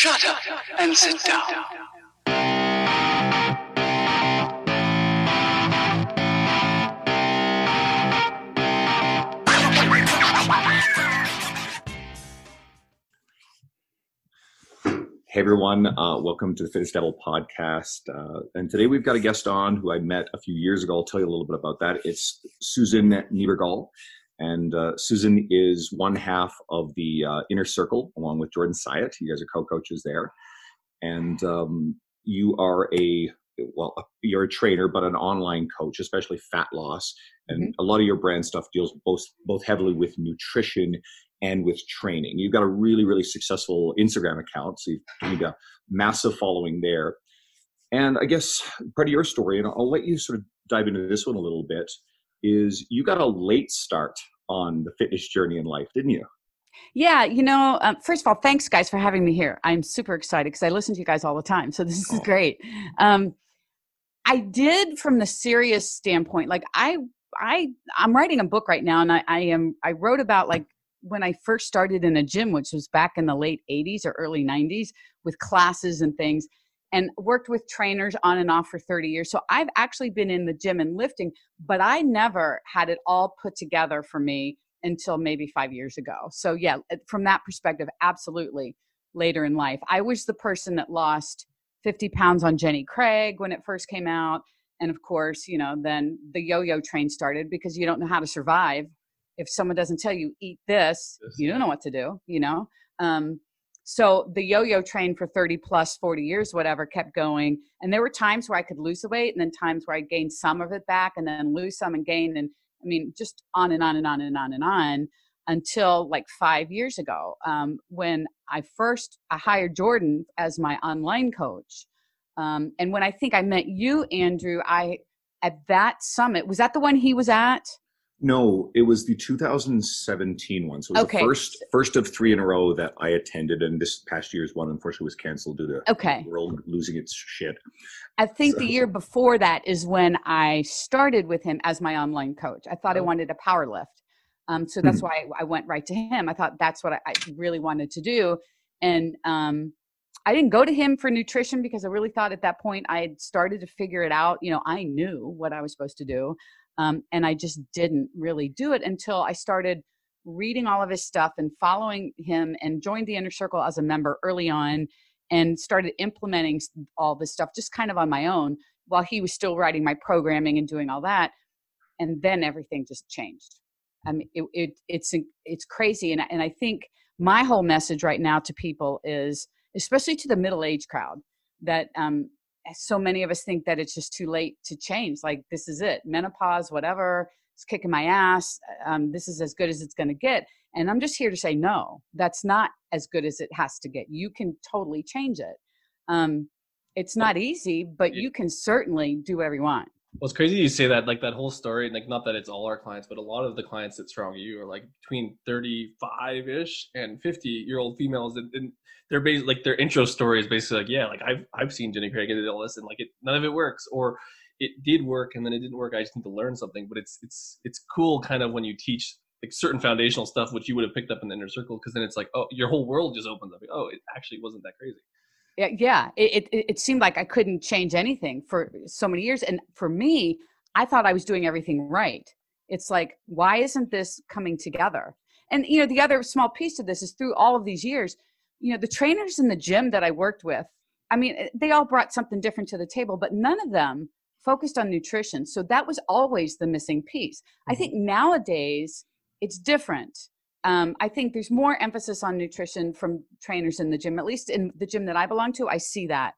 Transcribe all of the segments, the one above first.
Shut up and sit down. Hey everyone, uh, welcome to the Fitness Devil podcast. Uh, and today we've got a guest on who I met a few years ago. I'll tell you a little bit about that. It's Susan Niebergall. And uh, Susan is one half of the uh, Inner Circle along with Jordan Syatt. You guys are co coaches there. And um, you are a well, you're a trainer, but an online coach, especially fat loss. And Mm-hmm. a lot of your brand stuff deals both both heavily with nutrition and with training. You've got a really, really successful Instagram account, so you've got a massive following there. And I guess part of your story, and I'll let you sort of dive into this one a little bit, is you got a late start on the fitness journey in life, didn't you? Yeah, you know, um, first of all, thanks guys for having me here. I'm super excited because I listen to you guys all the time, so this is Oh. great. Um, I did from the serious standpoint, like I, I, I'm writing a book right now, and I, I am, I wrote about like when I first started in a gym, which was back in the late '80s or early '90s, with classes and things, and worked with trainers on and off for 30 years. So I've actually been in the gym and lifting, but I never had it all put together for me until maybe five years ago. So, yeah, uh, from that perspective, absolutely later in life. I was the person that lost 50 pounds on Jenny Craig when it first came out. And of course, you know, then the yo yo train started because you don't know how to survive. If someone doesn't tell you, eat this, you don't know what to do, you know? Um, so the yo-yo train for 30 plus 40 years whatever kept going and there were times where i could lose the weight and then times where i gained some of it back and then lose some and gain and i mean just on and on and on and on and on until like five years ago um, when i first i hired jordan as my online coach um, and when i think i met you andrew i at that summit was that the one he was at No, it was the 2017 one. So it was Okay. the first first of three in a row that I attended, and this past year's one unfortunately was canceled due to okay the world losing its shit. I think the year before that is when I started with him as my online coach. I thought I Oh. wanted to power lift. Um, so that's why I, I went right to him. I thought that's what I, I really wanted to do. And um, I didn't go to him for nutrition because I really thought at that point I had started to figure it out. You know, I knew what I was supposed to do. Um, and I just didn't really do it until I started reading all of his stuff and following him and joined the inner circle as a member early on and started implementing all this stuff just kind of on my own while he was still writing my programming and doing all that and then everything just changed. I mean it, it it's it's crazy and and I think my whole message right now to people is especially to the middle age crowd that um so many of us think that it's just too late to change like this is it menopause whatever it's kicking my ass um, this is as good as it's going to get and I'm just here to say, no, that's not as good as it has to get. You can totally change it. Um, it's not easy, but you can certainly do whatever you want. Well, it's crazy you say that, like that whole story. Like, not that it's all our clients, but a lot of the clients that strong you are like between thirty-five-ish and fifty-year-old females, and, and they're basically like their intro story is basically like, yeah, like I've I've seen Jenny Craig and all this, and like it, none of it works, or it did work and then it didn't work. I just need to learn something. But it's it's it's cool, kind of when you teach like certain foundational stuff, which you would have picked up in the inner circle, because then it's like, oh, your whole world just opens up. Oh, it actually wasn't that crazy. Yeah, yeah. It, it it seemed like I couldn't change anything for so many years, and for me, I thought I was doing everything right. It's like, why isn't this coming together? And you know, the other small piece of this is through all of these years, you know, the trainers in the gym that I worked with, I mean, eh, they all brought something different to the table, but none of them focused on nutrition. So that was always the missing piece. I think nowadays it's different. Um, I think there's more emphasis on nutrition from trainers in the gym, at least in the gym that I belong to. I see that.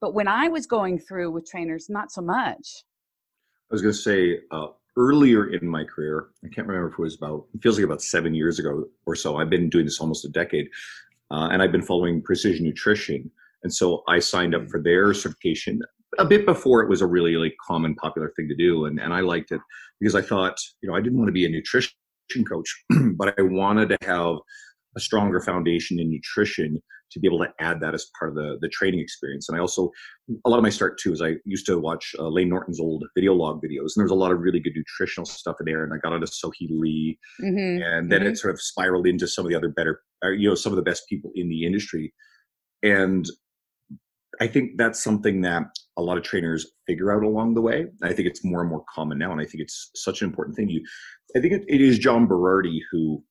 But when I was going through with trainers, not so much. I was going to say uh, earlier in my career, I can't remember if it was about, it feels like about seven years ago or so. I've been doing this almost a decade, uh, and I've been following precision nutrition. And so I signed up for their certification a bit before it was a really like common, popular thing to do. And, and I liked it because I thought, you know, I didn't want to be a nutrition coach, but I wanted to have a stronger foundation in nutrition to be able to add that as part of the, the training experience. And I also, a lot of my start too is I used to watch uh, Lane Norton's old video log videos, and there was a lot of really good nutritional stuff in there. And I got into Sohee Lee, Mm-hmm. and then it sort of spiraled into some of the other better, or, you know, some of the best people in the industry. and I think that's something that a lot of trainers figure out along the way. I think it's more and more common now, and I think it's such an important thing. You, I think it, it is John Berardi who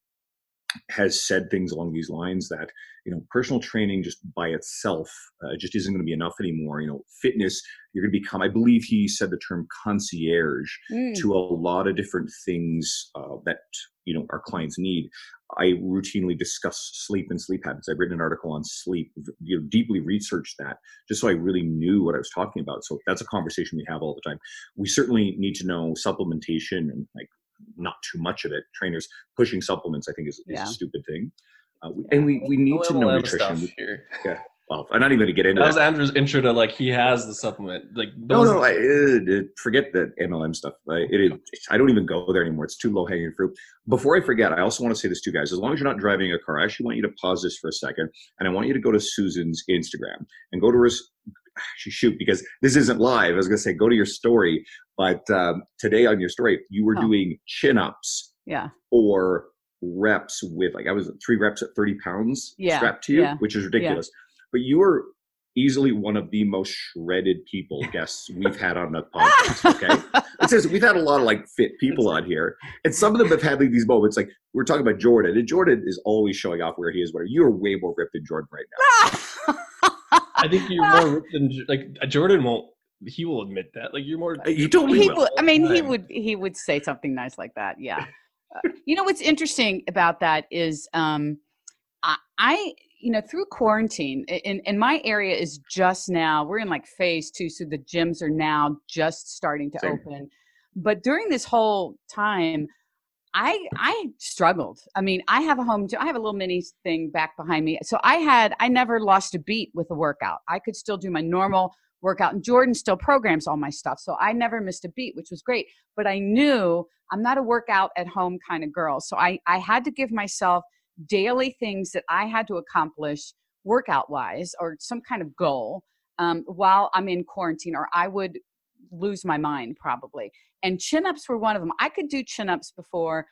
has said things along these lines that you know personal training just by itself uh, just isn't going to be enough anymore you know fitness you're going to become i believe he said the term concierge Mm. to a lot of different things uh, that you know our clients need i routinely discuss sleep and sleep habits. I've written an article on sleep you know deeply researched that just so i really knew what i was talking about. So that's a conversation we have all the time. We certainly need to know supplementation and like not too much of it. Trainers pushing supplements i think is, is Yeah. a stupid thing. Uh, we, and we, we need to know nutrition. here. Well i'm not even going to get into it. That was Andrew's intro to like he has the supplement. Like no, those, no, I, uh, forget the MLM stuff. I, it, is- I don't even go there anymore. It's too low hanging fruit. Before I forget, I also want to say this to you guys. As long as you're not driving a car, I actually want you to pause this for a second, and I want you to go to Susan's Instagram and go to her. s- Actually, shoot, because this isn't live. I was going to say go to your story, but um, today on your story, you were Oh. doing chin ups Yeah. or reps with like I was three reps at 30 pounds Yeah, strapped to you, yeah, which is ridiculous. But you are easily one of the most shredded people guests we've had on the podcast. Okay. It says we've had a lot of like fit people on here, and some of them have had like these moments. Like we're talking about Jordan, and Jordan is always showing off where he is. Where you're way more ripped than Jordan right now. I think you're more ripped than like Jordan won't. He will admit that. Like you're more. You totally he will. i mean he would he would say something nice like that yeah Uh, you know what's interesting about that is um i, I you know through quarantine in in my area is just now we're in like phase two so the gyms are now just starting to Same. open but during this whole time I I struggled. I mean, I have a home gym. I have a little mini thing back behind me. So I had I never lost a beat with a workout. I could still do my normal workout and Jordan still programs all my stuff. So I never missed a beat, which was great. But I knew I'm not a workout at home kind of girl. So I I had to give myself daily things that I had to accomplish workout wise or some kind of goal um, while I'm in quarantine or I would lose my mind probably and chin ups were one of them. I could do chin ups before,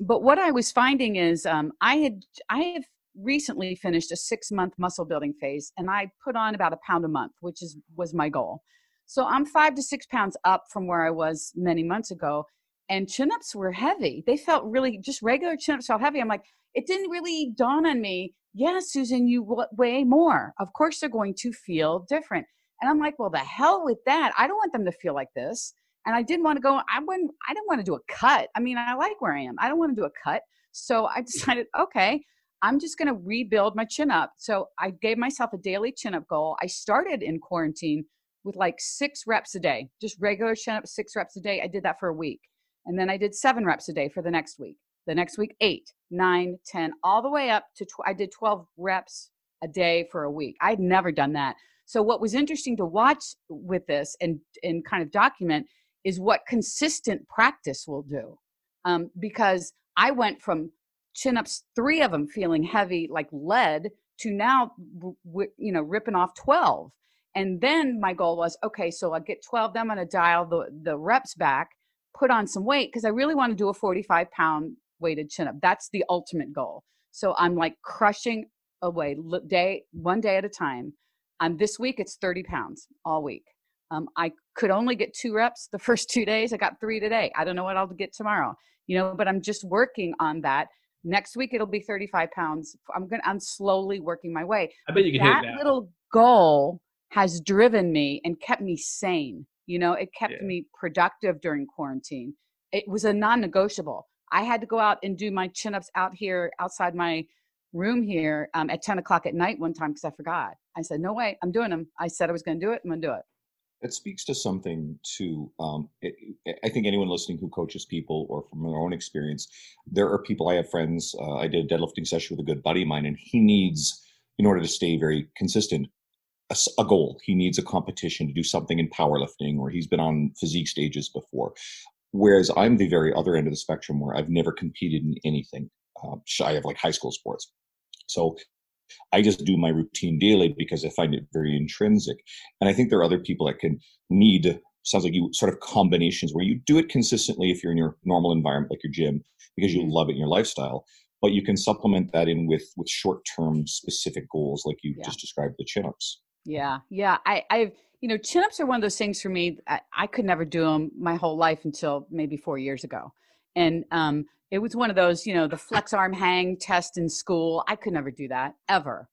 but what I was finding is um, I had I have recently finished a six month muscle building phase, and I put on about a pound a month, which is was my goal. So I'm five to six pounds up from where I was many months ago, and chin ups were heavy. They felt really just regular chin ups felt heavy. I'm like, it didn't really dawn on me. Yeah, Susan, you weigh more. Of course, they're going to feel different. And I'm like, well, the hell with that. I don't want them to feel like this and I didn't want to go. I wouldn't. I didn't want to do a cut. I mean, I like where I am. I don't want to do a cut. So I decided, okay, I'm just going to rebuild my chin up. So I gave myself a daily chin up goal. I started in quarantine with like six reps a day, just regular chin up, six reps a day. I did that for a week, and then I did seven reps a day for the next week. The next week, eight, nine, ten, all the way up to. Tw- I did 12 reps a day for a week. I'd never done that. So what was interesting to watch with this and and kind of document is what consistent practice will do. Um, because I went from chin ups, three of them feeling heavy like lead, to now, w- you know, ripping off 12. And then my goal was okay, so I get 12, then I'm going to dial the, the reps back, put on some weight, because I really want to do a 45 pound weighted chin up. That's the ultimate goal. So I'm like crushing away day, one day at a time. Um, this week it's 30 pounds all week. Um, I could only get two reps the first two days. I got three today. I don't know what I'll get tomorrow, you know, but I'm just working on that. Next week it'll be 35 pounds. I'm gonna I'm slowly working my way. I bet you can that that. little goal has driven me and kept me sane. You know, it kept Yeah. me productive during quarantine. It was a non-negotiable. I had to go out and do my chin-ups out here outside my room here um, at 10 o'clock at night one time because I forgot. I said, no way, I'm doing them. I said I was going to do it. I'm going to do it. It speaks to something to, Um, it, I think anyone listening who coaches people or from their own experience, there are people. I have friends. Uh, I did a deadlifting session with a good buddy of mine, and he needs, in order to stay very consistent, a, a goal. He needs a competition to do something in powerlifting, or he's been on physique stages before. Whereas I'm the very other end of the spectrum, where I've never competed in anything uh, shy of like high school sports. So I just do my routine daily because I find it very intrinsic. And I think there are other people that can need sounds like you sort of combinations where you do it consistently if you're in your normal environment like your gym because you Mhm. love it in your lifestyle but you can supplement that in with with short term specific goals like you Yeah. just described the chin ups. Yeah, yeah. I, I've, you know, chin ups are one of those things for me. I, I could never do them my whole life until maybe four years ago, and um, it was one of those, you know, the flex arm hang test in school. I could never do that ever,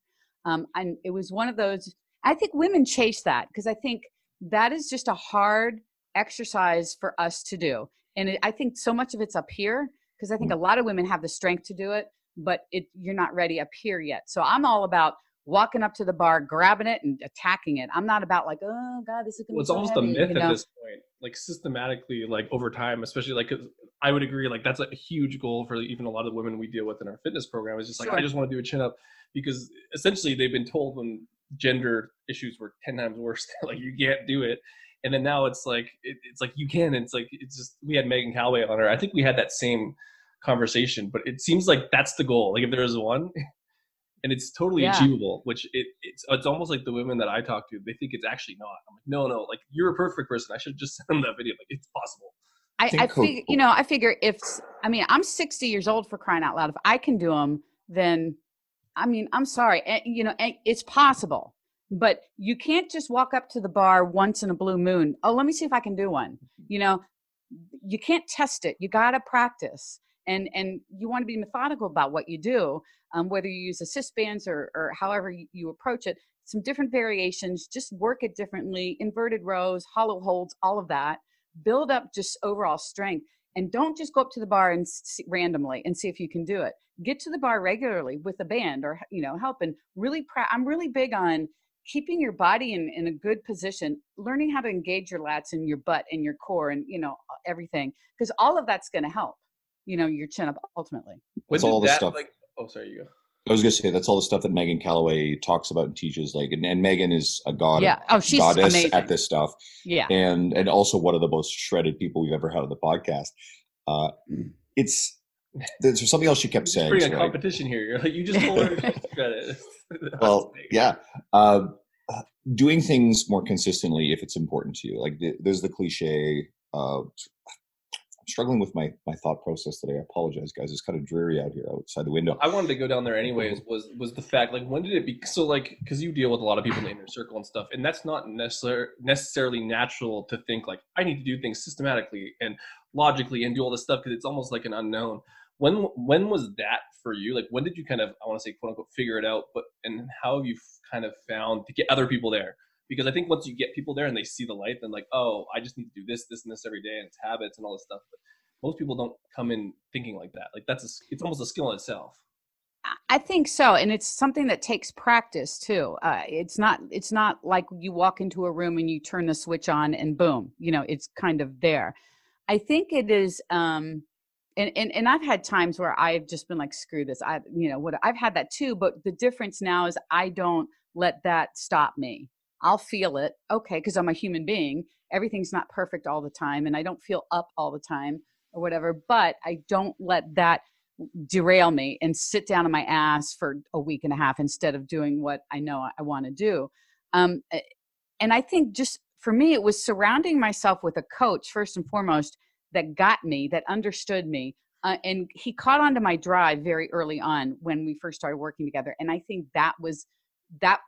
um, and it was one of those. I think women chase that because I think that is just a hard exercise for us to do, and it, I think so much of it's up here because I think a lot of women have the strength to do it, but it you're not ready up here yet. So I'm all about walking up to the bar, grabbing it, and attacking it. I'm not about like, oh god, this is gonna well, be it's so almost heavy, a myth you at this point like systematically like over time especially like 'cause i would agree like that's a huge goal for even a lot of the women we deal with in our fitness program is just like i just want to do a chin up because essentially they've been told when gender issues were 10 times worse like you can't do it. And then now it's like it, it's like you can and it's like it's just we had meghan callaway on her. I think we had that same conversation but it seems like that's the goal. Like if there is one and it's totally Yeah. achievable which it, it's it's almost like the women that i talk to they think it's actually not i'm like no no like you're a perfect person i should just send them that video like it's possible I, think I co- figure, you know, I figure if i mean, I'm 60 years old for crying out loud. If I can do them, then I mean, I'm sorry, eh, you know, eh, it's possible. But you can't just walk up to the bar once in a blue moon. Oh, let me see if I can do one. You know, you can't test it. You got to practice, and and you want to be methodical about what you do. Um, whether you use assist bands or or however you, approach it, some different variations. Just work it differently. Inverted rows, hollow holds, all of that build up just overall strength and don't just go up to the bar and see, randomly and see if you can do it get to the bar regularly with a band or you know help and really pra- i'm really big on keeping your body in, in a good position learning how to engage your lats and your butt and your core and you know everything because all of that's going to help you know your chin up ultimately when It's all the that, stuff. like oh sorry you go I was gonna say that's all the stuff that Meghan Callaway talks about and teaches. Like, and, and Meghan is a god, yeah oh she's goddess amazing at this stuff, yeah and and also one of the most shredded people we've ever had on the podcast. Uh, it's there's something else she kept You're just saying. putting so a I- competition here you're like you just told her credit well, yeah. Um, uh, doing things more consistently if it's important to you. Like the, there's the cliche. Uh, I'm struggling with my my thought process today. I apologize, guys. It's kind of dreary out here outside the window. I wanted to go down there anyways. Was was the fact like when did it be so like because you deal with a lot of people in the inner circle and stuff, and that's not necessar- necessarily natural to think like I need to do things systematically and logically and do all this stuff because it's almost like an unknown. When when was that for you? Like when did you kind of I want to say quote unquote figure it out? But and how have you kind of found to get other people there? Because I think once you get people there and they see the light, then like oh I just need to do this this and this every day and it's habits and all this stuff. But most people don't come in thinking like that. Like that's a, it's almost a skill in itself. I- I think so, and it's something that takes practice too. Uh, it's not it's not like you walk into a room and you turn the switch on and boom, you know, it's kind of there. I think it is, um, and and and I've had times where I've just been like, screw this. I you know what I've had that too, but the difference now is I don't let that stop me. I'll feel it, okay, because I'm a human being. Everything's not perfect all the time, and I don't feel up all the time or whatever. But I don't let that derail me and sit down on my ass for a week and a half instead of doing what I know I want to do. Um, eh, and I think just for me, it was surrounding myself with a coach first and foremost that got me, that understood me. Uh, and he caught on to my drive very early on when we first started working together. And I think that was that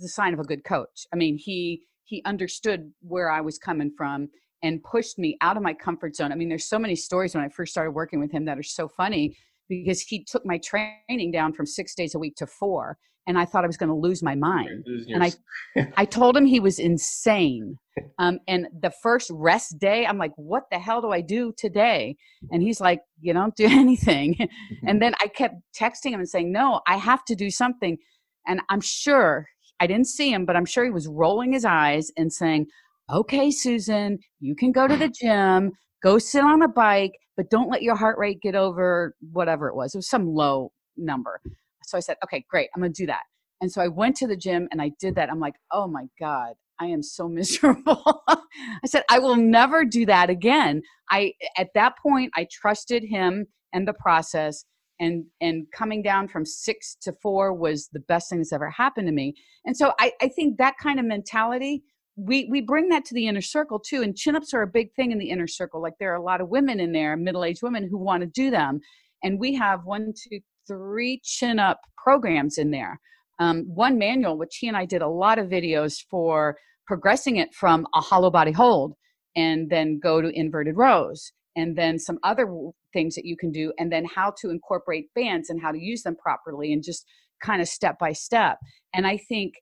the sign of a good coach. I mean, he he understood where I was coming from and pushed me out of my comfort zone. I mean, there's so many stories when I first started working with him that are so funny because he took my training down from six days a week to four, and I thought I was going to lose my mind. And your I told him he was insane. Um, and the first rest day, I'm like, what the hell do I do today? And he's like, you don't do anything. and then I kept texting him and saying, no, I have to do something. And I'm sure I didn't see him, but I'm sure he was rolling his eyes and saying, okay, Susan, you can go to the gym, go sit on a bike, but don't let your heart rate get over whatever it was. It was some low number. So I said, okay, great, I'm to do that. And so I went to the gym and I did that. I'm like, oh my God, I am so miserable. I said, I will never do that again. I at that point I trusted him and the process and and coming down from six to four was the best thing that's ever happened to me. And so I, I think that kind of mentality, we we bring that to the inner circle too. And chin-ups are a big thing in the inner circle. Like there are a lot of women in there, middle-aged women who want to do them. And we have one, two, three chin up programs in there. Um, one manual, which he and I did a lot of videos for progressing it from a hollow body hold and then go to inverted rows and then some other things that you can do and then how to incorporate bands and how to use them properly and just kind of step by step. And i think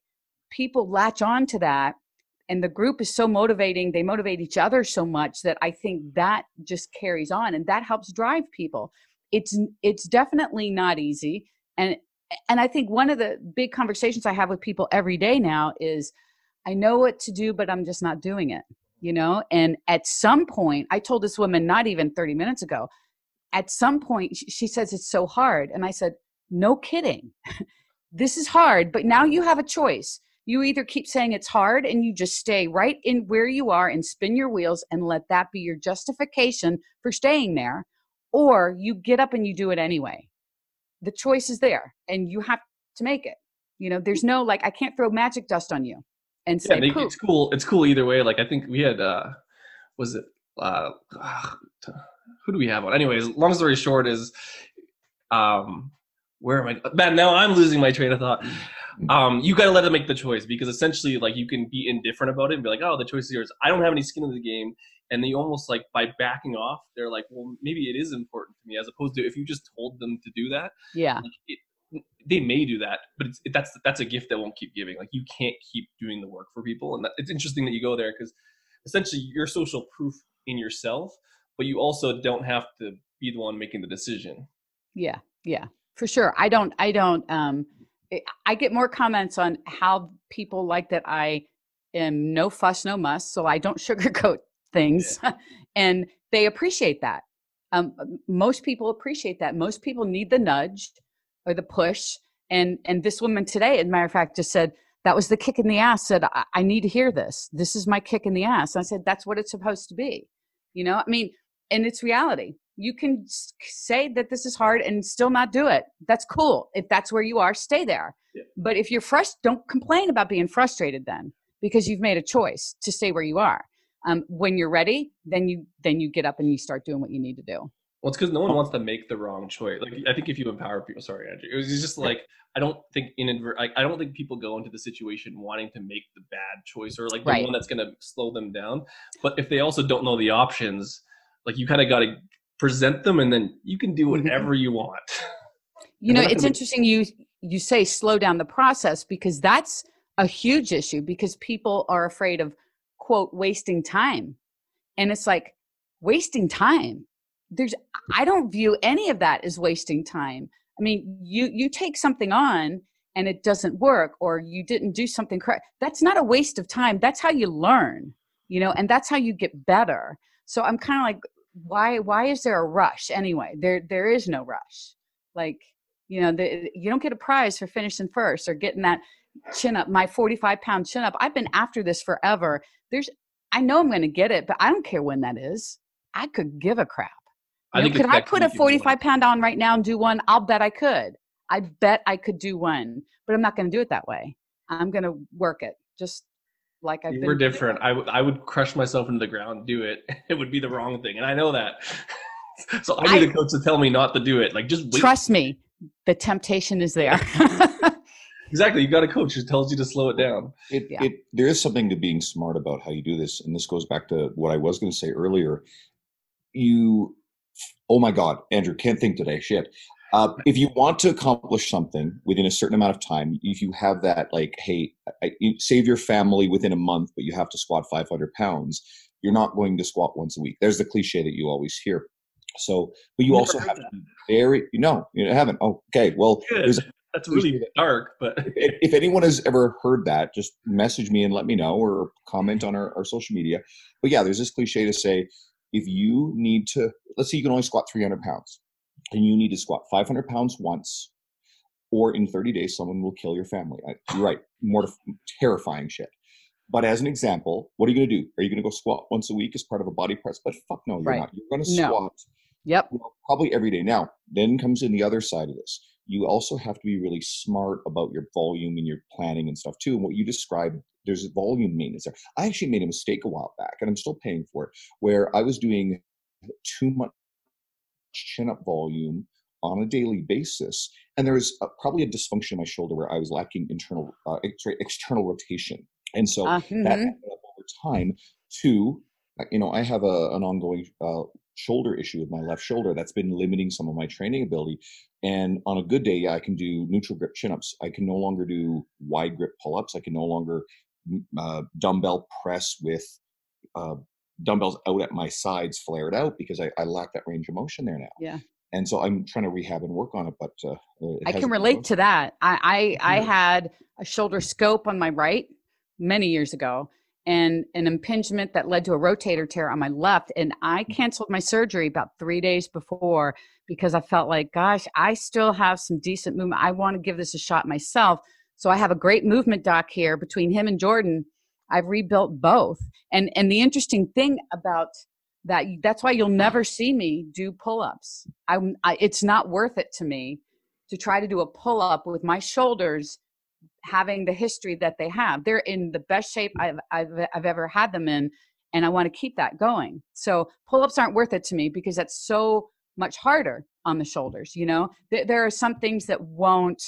people latch on to that and the group is so motivating they motivate each other so much that i think that just carries on and that helps drive people. It's it's definitely not easy and and i think one of the big conversations i have with people every day now is i know what to do but i'm just not doing it you know? And at some point i told this woman not even 30 minutes ago at some point she says it's so hard and i said no kidding. This is hard but now you have a choice. You either keep saying it's hard and you just stay right in where you are and spin your wheels and let that be your justification for staying there or you get up and you do it anyway. The choice is there and you have to make it. You know there's no like i can't throw magic dust on you and say yeah, it's cool it's cool either way like i think we had uh was it uh who do we have on? Anyways long story short is um where am i man now i'm losing my train of thought. Um you got to let them make the choice because essentially like you can be indifferent about it and be like oh the choice is yours. I don't have any skin in the game and they almost like by backing off they're like well maybe it is important to me as opposed to if you just told them to do that yeah. like, it, they may do that, but it's, it, that's that's a gift that won't keep giving. Like you can't keep doing the work for people, and that, it's interesting that you go there because essentially you're social proof in yourself, but you also don't have to be the one making the decision. Yeah, yeah, for sure. I don't. I don't. Um, I get more comments on how people like that I am no fuss, no muss, so I don't sugarcoat things, yeah. and they appreciate that. Um, most people appreciate that. Most people need the nudge or the push. And and this woman today, as a matter of fact, just said that was the kick in the ass. Said I, I need to hear this. This is my kick in the ass. I said that's what it's supposed to be. You know, I mean, and it's reality. You can say that this is hard and still not do it. That's cool. If that's where you are, stay there. Yeah. But if you're frustrated, don't complain about being frustrated then because you've made a choice to stay where you are. Um, when you're ready, then you then you get up and you start doing what you need to do. Well, it's because no one wants to make the wrong choice. Like I think if you empower people, sorry, Andrew, it was just like I don't think in I, I don't think people go into the situation wanting to make the bad choice or like the right. one that's going to slow them down. But if they also don't know the options, like you kind of got to present them, and then you can do mm-hmm. whatever you want. You know, it's interesting you you say slow down the process because that's a huge issue because people are afraid of quote wasting time, and it's like wasting time? There's i don't view any of that as wasting time. I mean you you take something on and it doesn't work or you didn't do something correct. That's not a waste of time. That's how you learn you know and that's how you get better. So i'm kind of like why why is there a rush? Anyway there there is no rush. Like you know the, you don't get a prize for finishing first or getting that chin up my 45 pound chin up. I've been after this forever. There's i know i'm going to get it but i don't care when that is. I could give a crap. I know, could I put a 45 pound on right now and do one? I'll bet I could. I bet I could do one, but I'm not going to do it that way. I'm going to work it. Just like I've We're different. I, w- I would crush myself into the ground, do it. It would be the wrong thing. And I know that. so I need I, a coach to tell me not to do it. Like just wait. trust me, the temptation is there. exactly. You've got a coach who tells you to slow it down. It, yeah. it, there is something to being smart about how you do this. And this goes back to what I was going to say earlier. You oh my God, Andrew, can't think today. Shit. Uh, if you want to accomplish something within a certain amount of time, if you have that, like, hey, I, you save your family within a month, but you have to squat 500 pounds, you're not going to squat once a week. There's the cliche that you always hear. So, but you also have that. to be very, you know, you haven't. Oh, okay. Well, that's really dark, but if, if, anyone has ever heard that, just message me and let me know or comment on our, our social media. But yeah, there's this cliche to say, if you need to, let's say you can only squat 300 pounds and you need to squat 500 pounds once, or in 30 days, someone will kill your family. You're right, more terrifying shit. But as an example, what are you going to do? Are you going to go squat once a week as part of a body press? But fuck no, you're right. not. You're going to squat. No. Yep. probably every day. Now, then comes in the other side of this. You also have to be really smart about your volume and your planning and stuff too. And what you described there's volume maintenance there. I actually made a mistake a while back, and I'm still paying for it, where I was doing too much chin up volume on a daily basis. And there was uh, probably a dysfunction in my shoulder where I was lacking internal, uh, ex- external rotation. And so Uh, that mhm. added up over time to, uh, you know, I have a, an ongoing uh, shoulder issue with my left shoulder that's been limiting some of my training ability. And on a good day, yeah, I can do neutral grip chin ups. I can no longer do wide grip pull ups. I can no longer uh, dumbbell press with uh, dumbbells out at my sides flared out because I, I lack that range of motion there now. Yeah. And so I'm trying to rehab and work on it, but uh, it I can relate to that. I I, I had a shoulder scope on my right many years ago and an impingement that led to a rotator tear on my left and I Mm. canceled my surgery about 3 days before because I felt like gosh, I still have some decent movement. I want to give this a shot myself. So I have a great movement doc here between him and Jordan. I've rebuilt both. And and the interesting thing about that that's why you'll never see me do pull-ups. I'm I, it's not worth it to me to try to do a pull up with my shoulders having the history that they have. They're in the best shape I've, I've, I've ever had them in, and I want to keep that going. So pull ups aren't worth it to me because that's so much harder on the shoulders. You know, there, there are some things that won't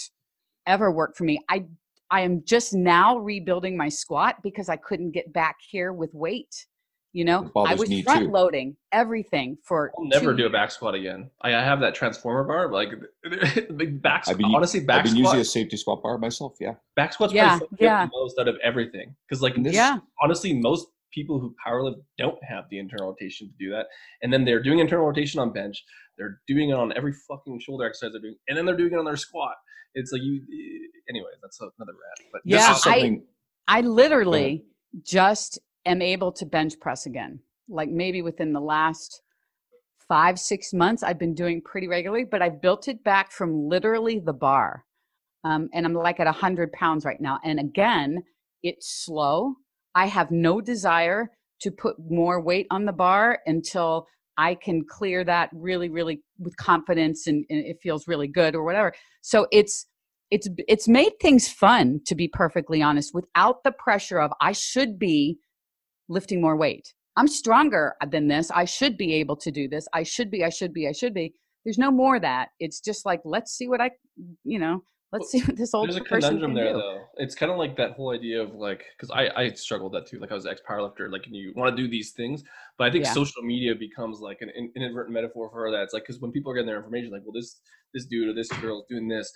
ever work for me. I I am just now rebuilding my squat because I couldn't get back here with weight. You know, I was front too. loading everything for. I'll never two do a back squat again. I, I have that transformer bar, like the back. I've been, honestly, back I've been squat. using a safety squat bar myself. Yeah. back squats Yeah, probably yeah. the most out of everything because like this- Yeah, honestly most people who powerlift don't have the internal rotation to do that and then they're doing internal rotation on bench they're doing it on every fucking shoulder exercise they're doing and then they're doing it on their squat it's like you anyways that's another rant but This Yeah, is I- something- I literally just am able to bench press again. Like maybe within the last five, six months, I've been doing pretty regularly, but I've built it back from literally the bar. Um, and I'm like at 100 pounds right now. And again, it's slow. I have no desire to put more weight on the bar until I can clear that really, really with confidence and, and it feels really good or whatever. So it's, it's it's made things fun to be perfectly honest without the pressure of i should be lifting more weight. I'm stronger than this. I should be able to do this. I should be i should be i should be. There's no more that. It's just like let's see what i you know let's see what this old there's a person conundrum there do though it's kind of like that whole idea of like because i i struggled with that too like i was an ex powerlifter like and you want to do these things but i think Yeah. social media becomes like an in- inadvertent metaphor for that it's like because when people are getting their information like well this this dude or this girl is doing this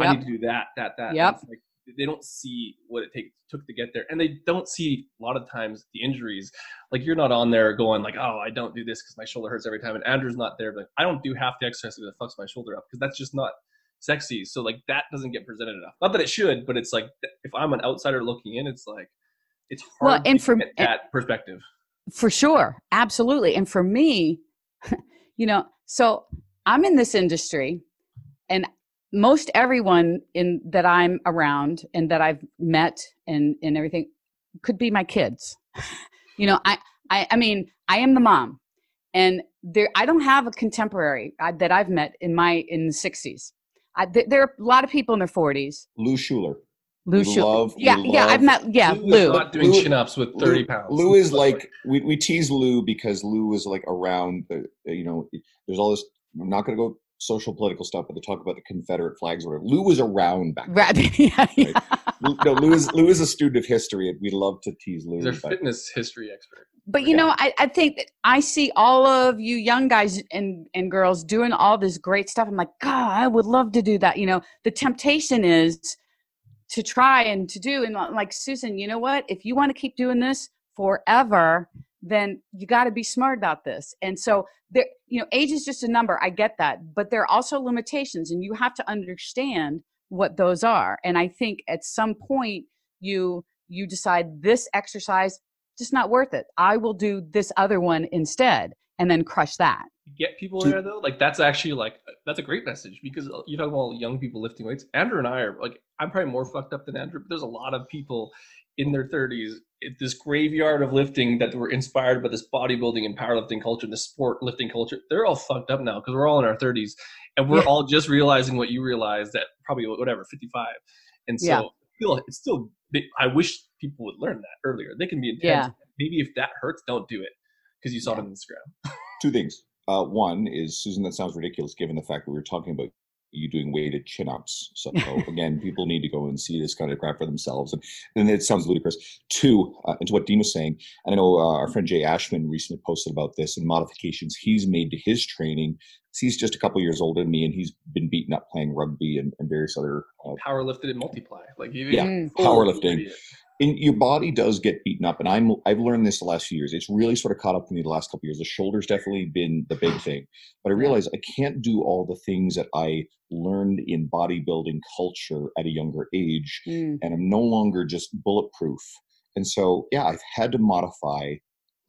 I need to do that, that, that. Yep. it's Like they don't see what it take, took to get there, and they don't see a lot of times the injuries. Like you're not on there going like, "Oh, I don't do this because my shoulder hurts every time," and Andrew's not there. Like I don't do half the exercise that fucks my shoulder up because that's just not sexy. So like that doesn't get presented enough. Not that it should, but it's like if I'm an outsider looking in, it's like it's hard Well, and to for- get that perspective. for sure absolutely and for me you know so i'm in this industry and most everyone in that i'm around and that i've met and and everything could be my kids you know i i, I mean i am the mom and there i don't have a contemporary uh, that i've met in my in the 60s I, th- there are a lot of people in their 40s Lou Schuler. lou Schuler. Love- we yeah yeah i've met yeah Lou lou not doing chin ups with thirty Lou, pounds. Lou is like we, we tease Lou because Lou is like around the you know there's all this I'm not going to go social political stuff but they talk about the Confederate flags or whatever. Lou was around back then. Right, yeah, yeah. Lou, no, Lou is Lou is a student of history and we love to tease Lou. He's a fitness history expert. but you Yeah. know I, I think that i see all of you young guys and, and girls doing all this great stuff i'm like god i would love to do that you know the temptation is to try and to do and like susan you know what if you want to keep doing this forever then you got to be smart about this and so there you know age is just a number i get that but there are also limitations and you have to understand what those are and i think at some point you you decide this exercise just not worth it. I will do this other one instead and then crush that. get people there though like that's actually like that's a great message because uh, you talk about young people lifting weights andrew and i are like i'm probably more fucked up than andrew but there's a lot of people in their 30s this graveyard of lifting that were inspired by this bodybuilding and powerlifting culture and this sport lifting culture they're all fucked up now because we're all in our 30s and we're Yeah. all just realizing what you realized at probably whatever 55 and so Yeah. I feel it's still i wish people would learn that earlier they can be intense Yeah. maybe if that hurts don't do it because you saw it on instagram two things. Uh, one is Susan. That sounds ridiculous, given the fact that we were talking about you doing weighted chin ups. So again, people need to go and see this kind of crap for themselves. And, and it sounds ludicrous. Two, uh, into what Dean was saying, and I know uh, our friend Jay Ashman recently posted about this and modifications he's made to his training. He's just a couple years older than me, and he's been beaten up playing rugby and, and various other uh, Power lifted and multiply. Like even Yeah, Mm. full powerlifting. idiot. And your body does get beaten up and i'm i've learned this the last few years. It's really sort of caught up to me the last couple years. The shoulder's definitely been the big thing but i realize i can't do all the things that i learned in bodybuilding culture at a younger age Mm. and i'm no longer just bulletproof. And so yeah i've had to modify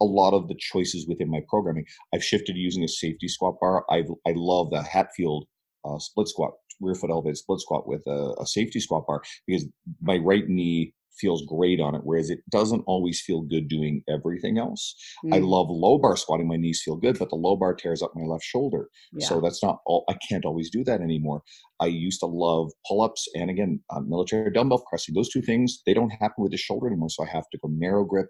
a lot of the choices within my programming. I've shifted to using a safety squat bar. I i love the hatfield uh, split squat rear foot elevated split squat with a, a safety squat bar because my right knee feels great on it, whereas it doesn't always feel good doing everything else. I Mm. love low bar squatting; my knees feel good, but the low bar tears up my left shoulder. Yeah. So that's not all. I can't always do that anymore. I used to love pull ups and again uh, military dumbbell pressing. Those two things they don't happen with the shoulder anymore, so I have to go narrow grip.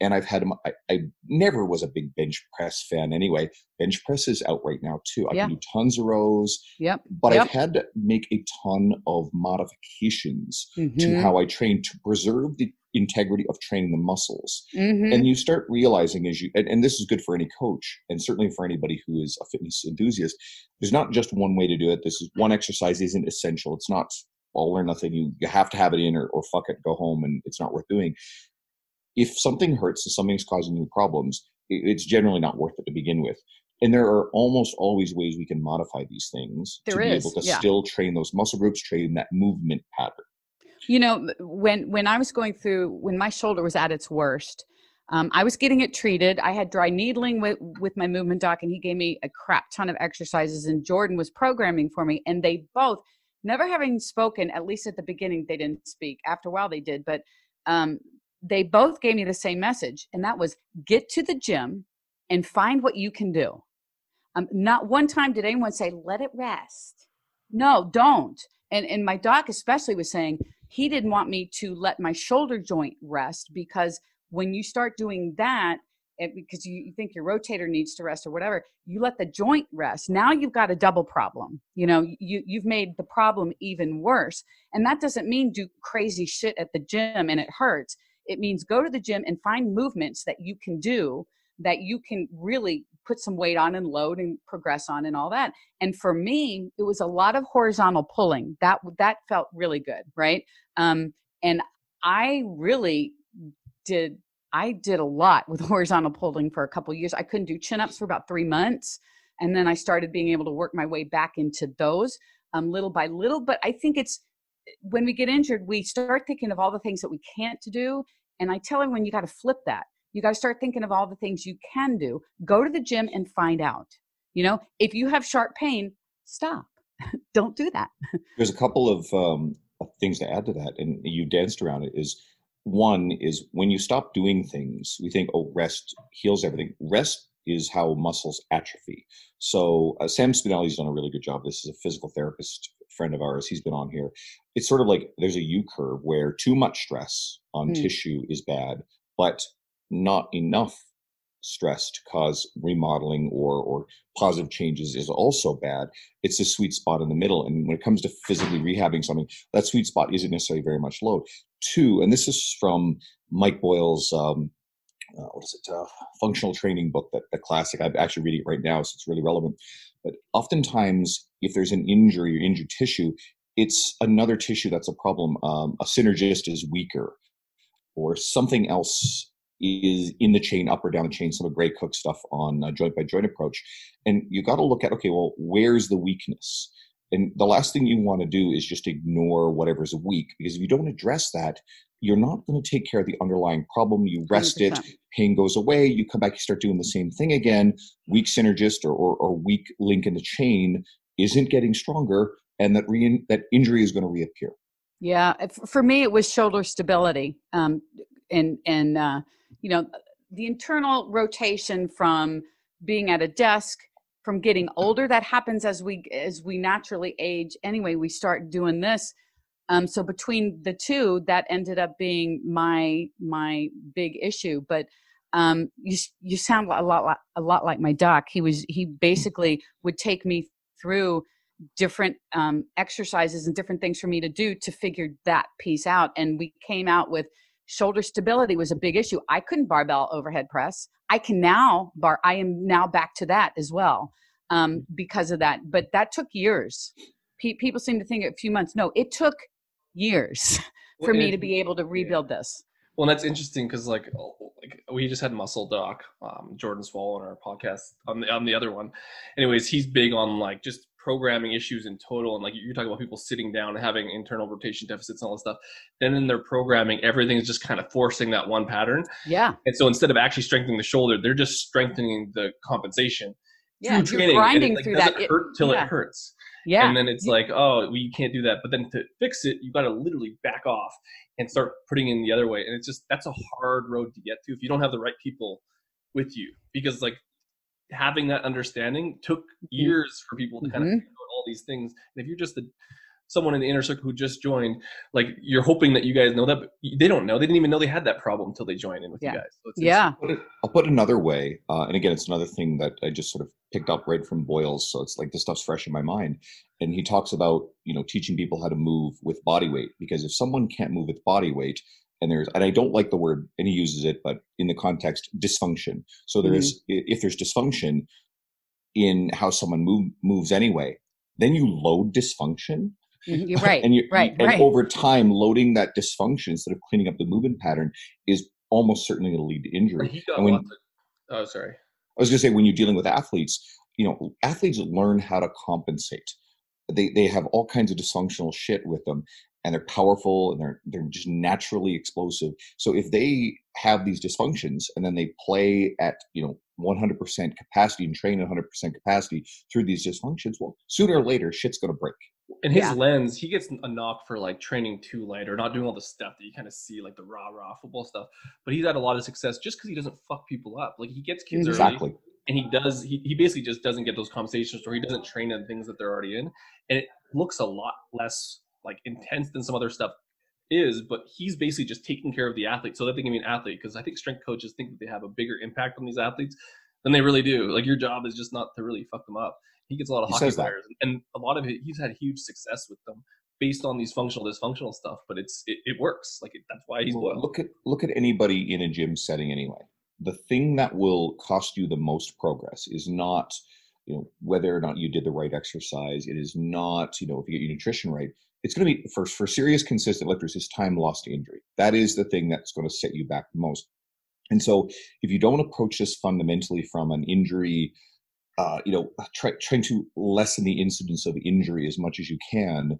And I've had I, I never was a big bench press fan anyway. Bench press is out right now too. I Yeah. can do tons of rows, Yep. but Yep. I've had to make a ton of modifications to Mhm. how I train to preserve the integrity of training the muscles. Mhm. And you start realizing as you, and, and this is good for any coach and certainly for anybody who is a fitness enthusiast, there's not just one way to do it. This is one exercise isn't essential. It's not all or nothing. You, you have to have it in or, or fuck it, go home and it's not worth doing. If something hurts and something's causing you problems, it's generally not worth it to begin with. And there are almost always ways we can modify these things There to is, be able to yeah. still train those muscle groups, train that movement pattern. You know, when when I was going through when my shoulder was at its worst, um, I was getting it treated. I had dry needling with with my movement doc, and he gave me a crap ton of exercises. And Jordan was programming for me, and they both, never having spoken, at least at the beginning, they didn't speak. After a while, they did, but um, they both gave me the same message, and that was get to the gym and find what you can do. Um, not one time did anyone say let it rest. No, don't. And and my doc especially was saying he didn't want me to let my shoulder joint rest because when you start doing that it, because you, think your rotator needs to rest or whatever you let the joint rest now you've got a double problem you know you you've made the problem even worse and that doesn't mean do crazy shit at the gym and it hurts it means go to the gym and find movements that you can do that you can really put some weight on and load and progress on and all that. And for me it was a lot of horizontal pulling. That that felt really good right? Um and i really did i did a lot with horizontal pulling for a couple years. I couldn't do chin-ups for about three months and then i started being able to work my way back into those um, little by little. But i think it's when we get injured we start thinking of all the things that we can't do and i tell everyone you got to flip that you got to start thinking of all the things you can do go to the gym and find out you know if you have sharp pain stop don't do that There's a couple of um, things to add to that, and you danced around it. Is one is when you stop doing things, we think, oh, rest heals everything. Rest is how muscles atrophy. So uh, Sam Spinelli's done a really good job. This is a physical therapist friend of ours. He's been on here. It's sort of like there's a U curve where too much stress on Hmm. tissue is bad, but not enough stress to cause remodeling or or positive changes is also bad it's a sweet spot in the middle and when it comes to physically rehabbing something that sweet spot isn't necessarily very much load two and this is from mike boyle's um, uh, what is it uh, functional training book that the classic i'm actually reading it right now so it's really relevant but oftentimes if there's an injury or injured tissue it's another tissue that's a problem um, a synergist is weaker or something else is in the chain, up or down the chain, some of Gray Cook stuff on joint by joint approach. And you got to look at, okay, well, where's the weakness? And the last thing you want to do is just ignore whatever's weak, because if you don't address that, you're not going to take care of the underlying problem. You rest it, 100%. pain goes away, you come back, you start doing the same thing again. Weak synergist or, or, or weak link in the chain isn't getting stronger, and that re- that injury is going to reappear. Yeah, for me it was shoulder stability, um, and and uh, you know the internal rotation from being at a desk, from getting older. That happens as we as we naturally age. Anyway, we start doing this. Um, so between the two, that ended up being my my big issue. But um, you you sound a lot like a lot like my doc. He was he basically would take me through different um, exercises and different things for me to do to figure that piece out. And we came out with shoulder stability was a big issue. I couldn't barbell overhead press. I can now bar. I am now back to that as well um, because of that. But that took years. Pe- people seem to think a few months. No, it took years for Well, me to be able to yeah. rebuild this. Well, that's interesting because like oh, like we just had Muscle Doc, um, Jordan Shallow on our podcast on the on the other one. Anyways, he's big on like just programming issues in total, and like you're talking about people sitting down and having internal rotation deficits and all that stuff. Then in their programming, everything's just kind of forcing that one pattern, Yeah, and so instead of actually strengthening the shoulder, they're just strengthening the compensation yeah. You're grinding like, through that. It- hurt till yeah. it hurts yeah. and then it's like oh well, you can't do that. But then to fix it you got to literally back off and start putting in the other way. And it's just that's a hard road to get to if you don't have the right people with you. Because like having that understanding took years for people to kind of Mhm. figure out all these things. And if you're just the someone in the inner circle who just joined like you're hoping that you guys know that but they don't know they didn't even know they had that problem until they joined in with Yeah. you guys so it's, yeah. Put it, I'll put it another way, uh, and again, it's another thing that I just sort of picked up right from Boyles, so it's like this stuff's fresh in my mind. And he talks about you know teaching people how to move with body weight because if someone can't move with body weight, and there's and I don't like the word, and he uses it, but in the context dysfunction. So there is i if there's dysfunction in how someone move, moves anyway, then you load dysfunction You're mm-hmm. right. and you're right. and right. over time loading that dysfunction instead of cleaning up the movement pattern is almost certainly going to lead to injury and when- lots of, oh sorry i was going to say when you're dealing with athletes you know athletes learn how to compensate they they have all kinds of dysfunctional shit with them and they're powerful and they're they're just naturally explosive so if they have these dysfunctions and then they play at you know 100% capacity and train at 100% capacity through these dysfunctions well sooner or later shit's going to break in his Yeah. lens, he gets a knock for like training too light or not doing all the stuff that you kind of see, like the rah rah football stuff. But he's had a lot of success just because he doesn't fuck people up. Like he gets kids early, and he does. He, he basically just doesn't get those conversations, or he doesn't train in things that they're already in, and it looks a lot less like intense than some other stuff is. But he's basically just taking care of the athlete so that they can be an athlete. Because I think strength coaches think that they have a bigger impact on these athletes than they really do. Like your job is just not to really fuck them up. He gets a lot of He hockey players, and a lot of it, he's had huge success with them based on these functional dysfunctional stuff. But it's it, it works. Like it, that's why he's Well, loyal. Look at look at anybody in a gym setting anyway. The thing that will cost you the most progress is not, you know, whether or not you did the right exercise. It is not, you know, if you get your nutrition right. It's going to be for for serious consistent lifters is time lost to injury. That is the thing that's going to set you back the most. And so, if you don't approach this fundamentally from an injury, uh, you know, try, trying to lessen the incidence of injury as much as you can,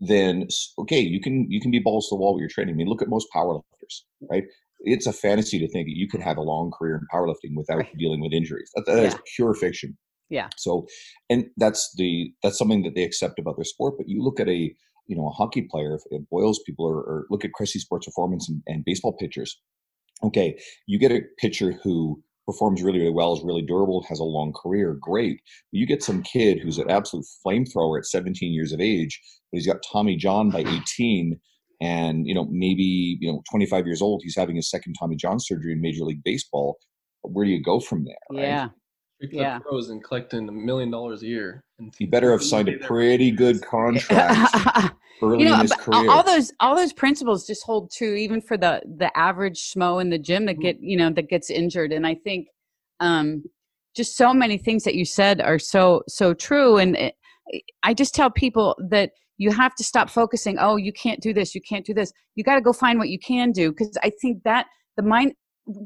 then okay, you can you can be balls to the wall with your training. I mean, look at most powerlifters, right? It's a fantasy to think that you could have a long career in powerlifting without Right. dealing with injuries. That, that is Yeah. pure fiction. Yeah. So, and that's the that's something that they accept about their sport. But you look at a you know a hockey player, if, it Boyle's people, or, or look at Cressey Sports Performance and, and baseball pitchers. Okay, you get a pitcher who performs really, really well, is really durable, has a long career, great. But you get some kid who's an absolute flamethrower at 17 years of age, but he's got Tommy John by 18, and you know maybe you know 25 years old, he's having his second Tommy John surgery in Major League Baseball. Where do you go from there? right? Yeah. Big Yeah. yeah. pros and collecting a million dollars a year. And He better have signed a pretty good contract early you know, in his career. all those all those principles just hold true even for the the average schmo in the gym Mm-hmm. that get you know that gets injured. And I think um, just so many things that you said are so so true. And it, I just tell people that you have to stop focusing. Oh, you can't do this. You can't do this. You got to go find what you can do because I think that the mind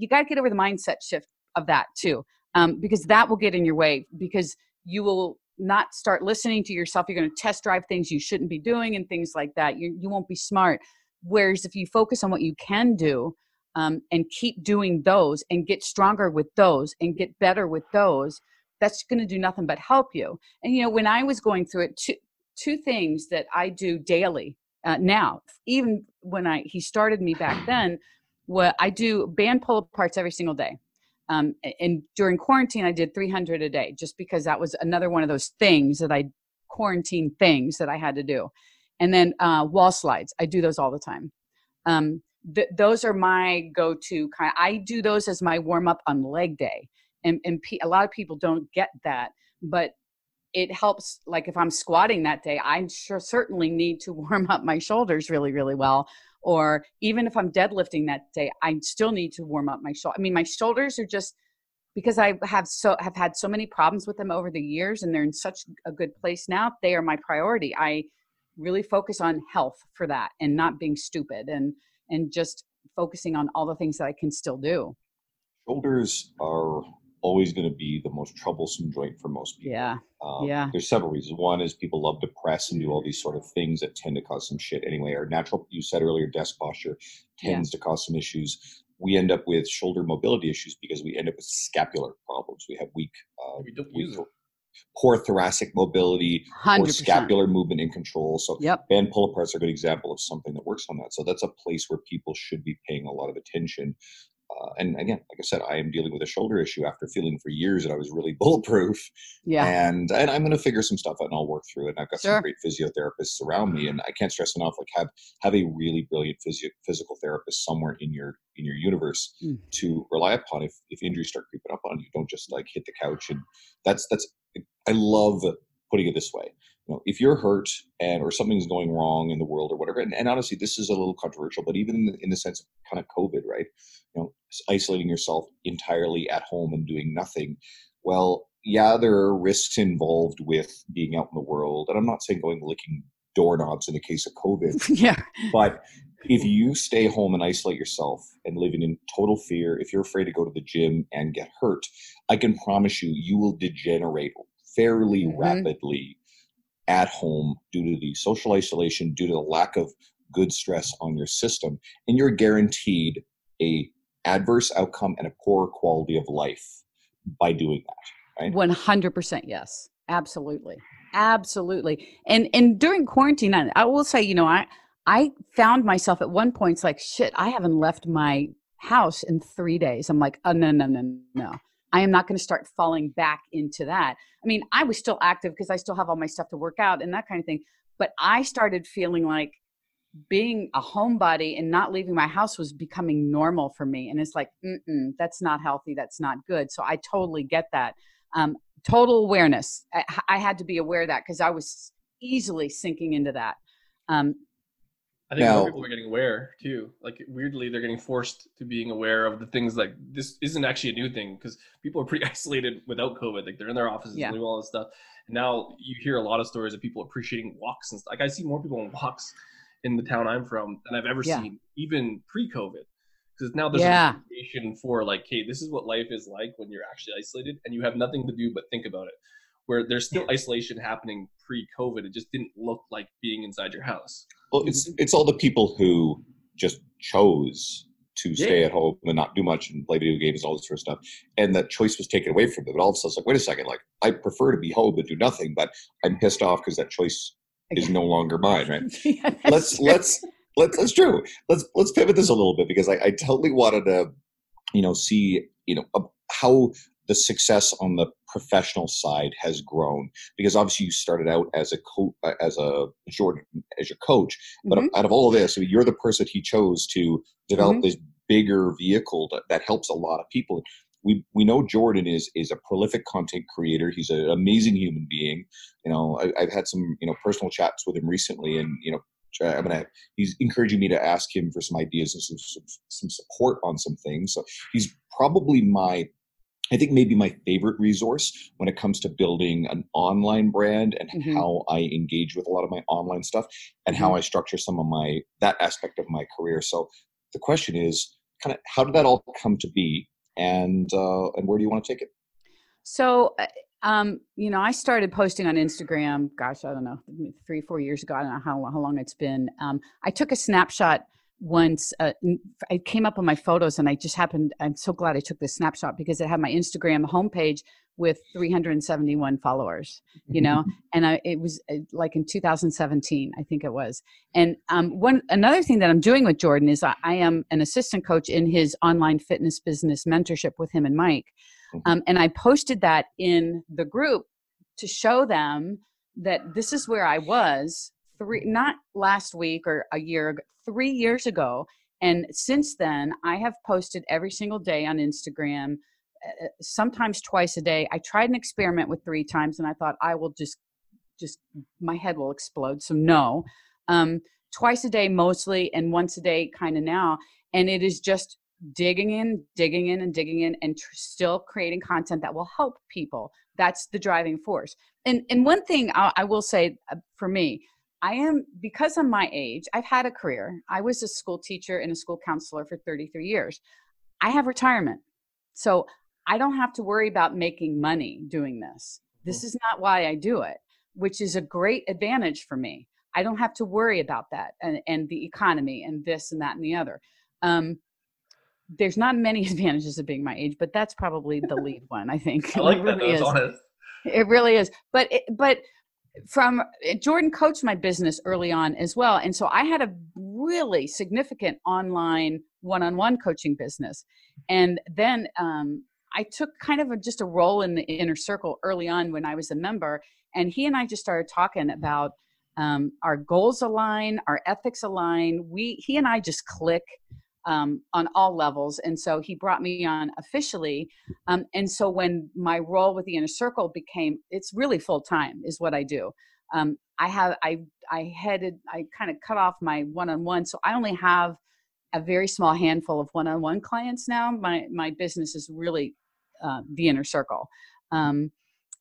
you got to get over the mindset shift of that too, um, because that will get in your way because you will not start listening to yourself. You're going to test drive things you shouldn't be doing and things like that. You, you won't be smart. Whereas if you focus on what you can do um, and keep doing those and get stronger with those and get better with those, that's going to do nothing but help you. And, you know, when I was going through it, two, two things that I do daily uh, now, even when I he started me back then, what I do band pull parts every single day. Um, and during quarantine, I did 300 a day just because that was another one of those things that I quarantine things that I had to do. And then uh, wall slides, I do those all the time. Um, th- those are my go-to kind. I do those as my warm up on leg day, and and pe- a lot of people don't get that, but it helps. Like if I'm squatting that day, I sure certainly need to warm up my shoulders really really well. Or even if I'm deadlifting that day, I still need to warm up my shoulder. I mean, my shoulders are just because I have so have had so many problems with them over the years, and they're in such a good place now. They are my priority. I really focus on health for that, and not being stupid, and and just focusing on all the things that I can still do. Shoulders are always going to be the most troublesome joint for most people. Yeah, Um, Yeah. There's several reasons. One is people love to press and do all these sort of things that tend to cause some shit anyway. Our natural, you said earlier, desk posture Yeah. tends to cause some issues. We end up with shoulder mobility issues because we end up with scapular problems. We have weak, uh, We don't weak use it. poor thoracic mobility or hundred percent. scapular movement and control. So Yep. band pull aparts are a good example of something that works on that. So that's a place where people should be paying a lot of attention. Uh, and again, like I said, I am dealing with a shoulder issue after feeling for years that I was really bulletproof. Yeah. And and I'm going to figure some stuff out and I'll work through it. And I've got Sure. some great physiotherapists around me, and I can't stress enough like have have a really brilliant physio, physical therapist somewhere in your in your universe Mm. to rely upon if if injuries start creeping up on you. Don't just like hit the couch and that's that's I love putting it this way. You know, if you're hurt and or something's going wrong in the world or whatever, and, and honestly, this is a little controversial, but even in the, in the sense of kind of COVID, right? You know, isolating yourself entirely at home and doing nothing. Well, yeah, there are risks involved with being out in the world, and I'm not saying going licking doorknobs in the case of COVID, yeah. but if you stay home and isolate yourself and living in total fear, if you're afraid to go to the gym and get hurt, I can promise you, you will degenerate fairly Mhm. rapidly at home due to the social isolation, due to the lack of good stress on your system, and you're guaranteed a adverse outcome and a poorer quality of life by doing that. Right? One hundred percent, yes, absolutely, absolutely. And and during quarantine, I, I will say, you know, I I found myself at one point, it's like, shit, I haven't left my house in three days. I'm like, oh no, no, no, no. I am not going to start falling back into that. I mean, I was still active because I still have all my stuff to work out and that kind of thing. But I started feeling like being a homebody and not leaving my house was becoming normal for me. And it's like, mm that's not healthy. That's not good. So I totally get that. Um, total awareness. I, I had to be aware of that because I was easily sinking into that. Um, I think Now- more people are getting aware too. Like weirdly, they're getting forced to being aware of the things like this isn't actually a new thing because people are pretty isolated without COVID. Like they're in their offices Yeah. doing all this stuff. And now you hear a lot of stories of people appreciating walks and stuff. Like I see more people on walks in the town I'm from than I've ever Yeah. seen, even pre-COVID. Because now there's Yeah. an appreciation for like, hey, this is what life is like when you're actually isolated and you have nothing to do but think about it. Where there's still isolation happening pre-COVID, it just didn't look like being inside your house. Well, it's it's all the people who just chose to stay Yeah. at home and not do much and play video games and all this sort of stuff, and that choice was taken away from them. And all of a sudden, it's like, wait a second, like I prefer to be home and do nothing, but I'm pissed off because that choice is no longer mine, right? yeah, let's true. let's let's that's true. Let's let's pivot this a little bit because I, I totally wanted to, you know, see you know how the success on the professional side has grown because obviously you started out as a coach as a Jordan as your coach, but Mhm. out of all of this, I mean, you're the person he chose to develop Mhm. this bigger vehicle that, that helps a lot of people. We we know Jordan is is a prolific content creator. He's an amazing human being. You know, I, I've had some you know personal chats with him recently, and you know, I'm gonna he's encouraging me to ask him for some ideas and some some, some support on some things. So he's probably my I think maybe my favorite resource when it comes to building an online brand and Mhm. how I engage with a lot of my online stuff and how I structure some of my that aspect of my career. So the question is kind of how did that all come to be and uh, and where do you want to take it? So, uh, um, you know, I started posting on Instagram. Gosh, I don't know, three, four years ago. I don't know how how long it's been. Um, I took a snapshot once. Uh, I came up on my photos, and I just happened. I'm so glad I took this snapshot because it had my Instagram homepage with 371 followers. You know, and I it was uh, like in 2017, I think it was. And um, one another thing that I'm doing with Jordan is I, I am an assistant coach in his online fitness business mentorship with him and Mike. Um, and I posted that in the group to show them that this is where I was three, not last week or a year ago, three years ago. And since then, I have posted every single day on Instagram, uh, sometimes twice a day. I tried an experiment with three times, and I thought I will just, just my head will explode. So no, um, twice a day mostly, and once a day kind of now. And it is just digging in, digging in, and digging in, and tr- still creating content that will help people. That's the driving force. And and one thing I, I will say uh, for me, I am because I'm my age. I've had a career. I was a school teacher and a school counselor for 33 years. I have retirement, so I don't have to worry about making money doing this. This Mm-hmm. is not why I do it, which is a great advantage for me. I don't have to worry about that and, and the economy and this and that and the other. Um, there's not many advantages of being my age, but that's probably the lead one. I think I like It that. really That's is. honest. It really is. But it, but from eh, Jordan coached my business early on as well, and so I had a really significant online one-on-one coaching business, and then um, I took kind of a, just a role in the inner circle early on when I was a member, and he and I just started talking about um, our goals align, our ethics align. We he and I just click um, on all levels, and so he brought me on officially um, and so when my role with the inner circle became, it's really full time is what I do. Um, I have, I, I headed, I kind of cut off my one-on-one. So I only have a very small handful of one-on-one clients now. My, my business is really uh, the inner circle. Um,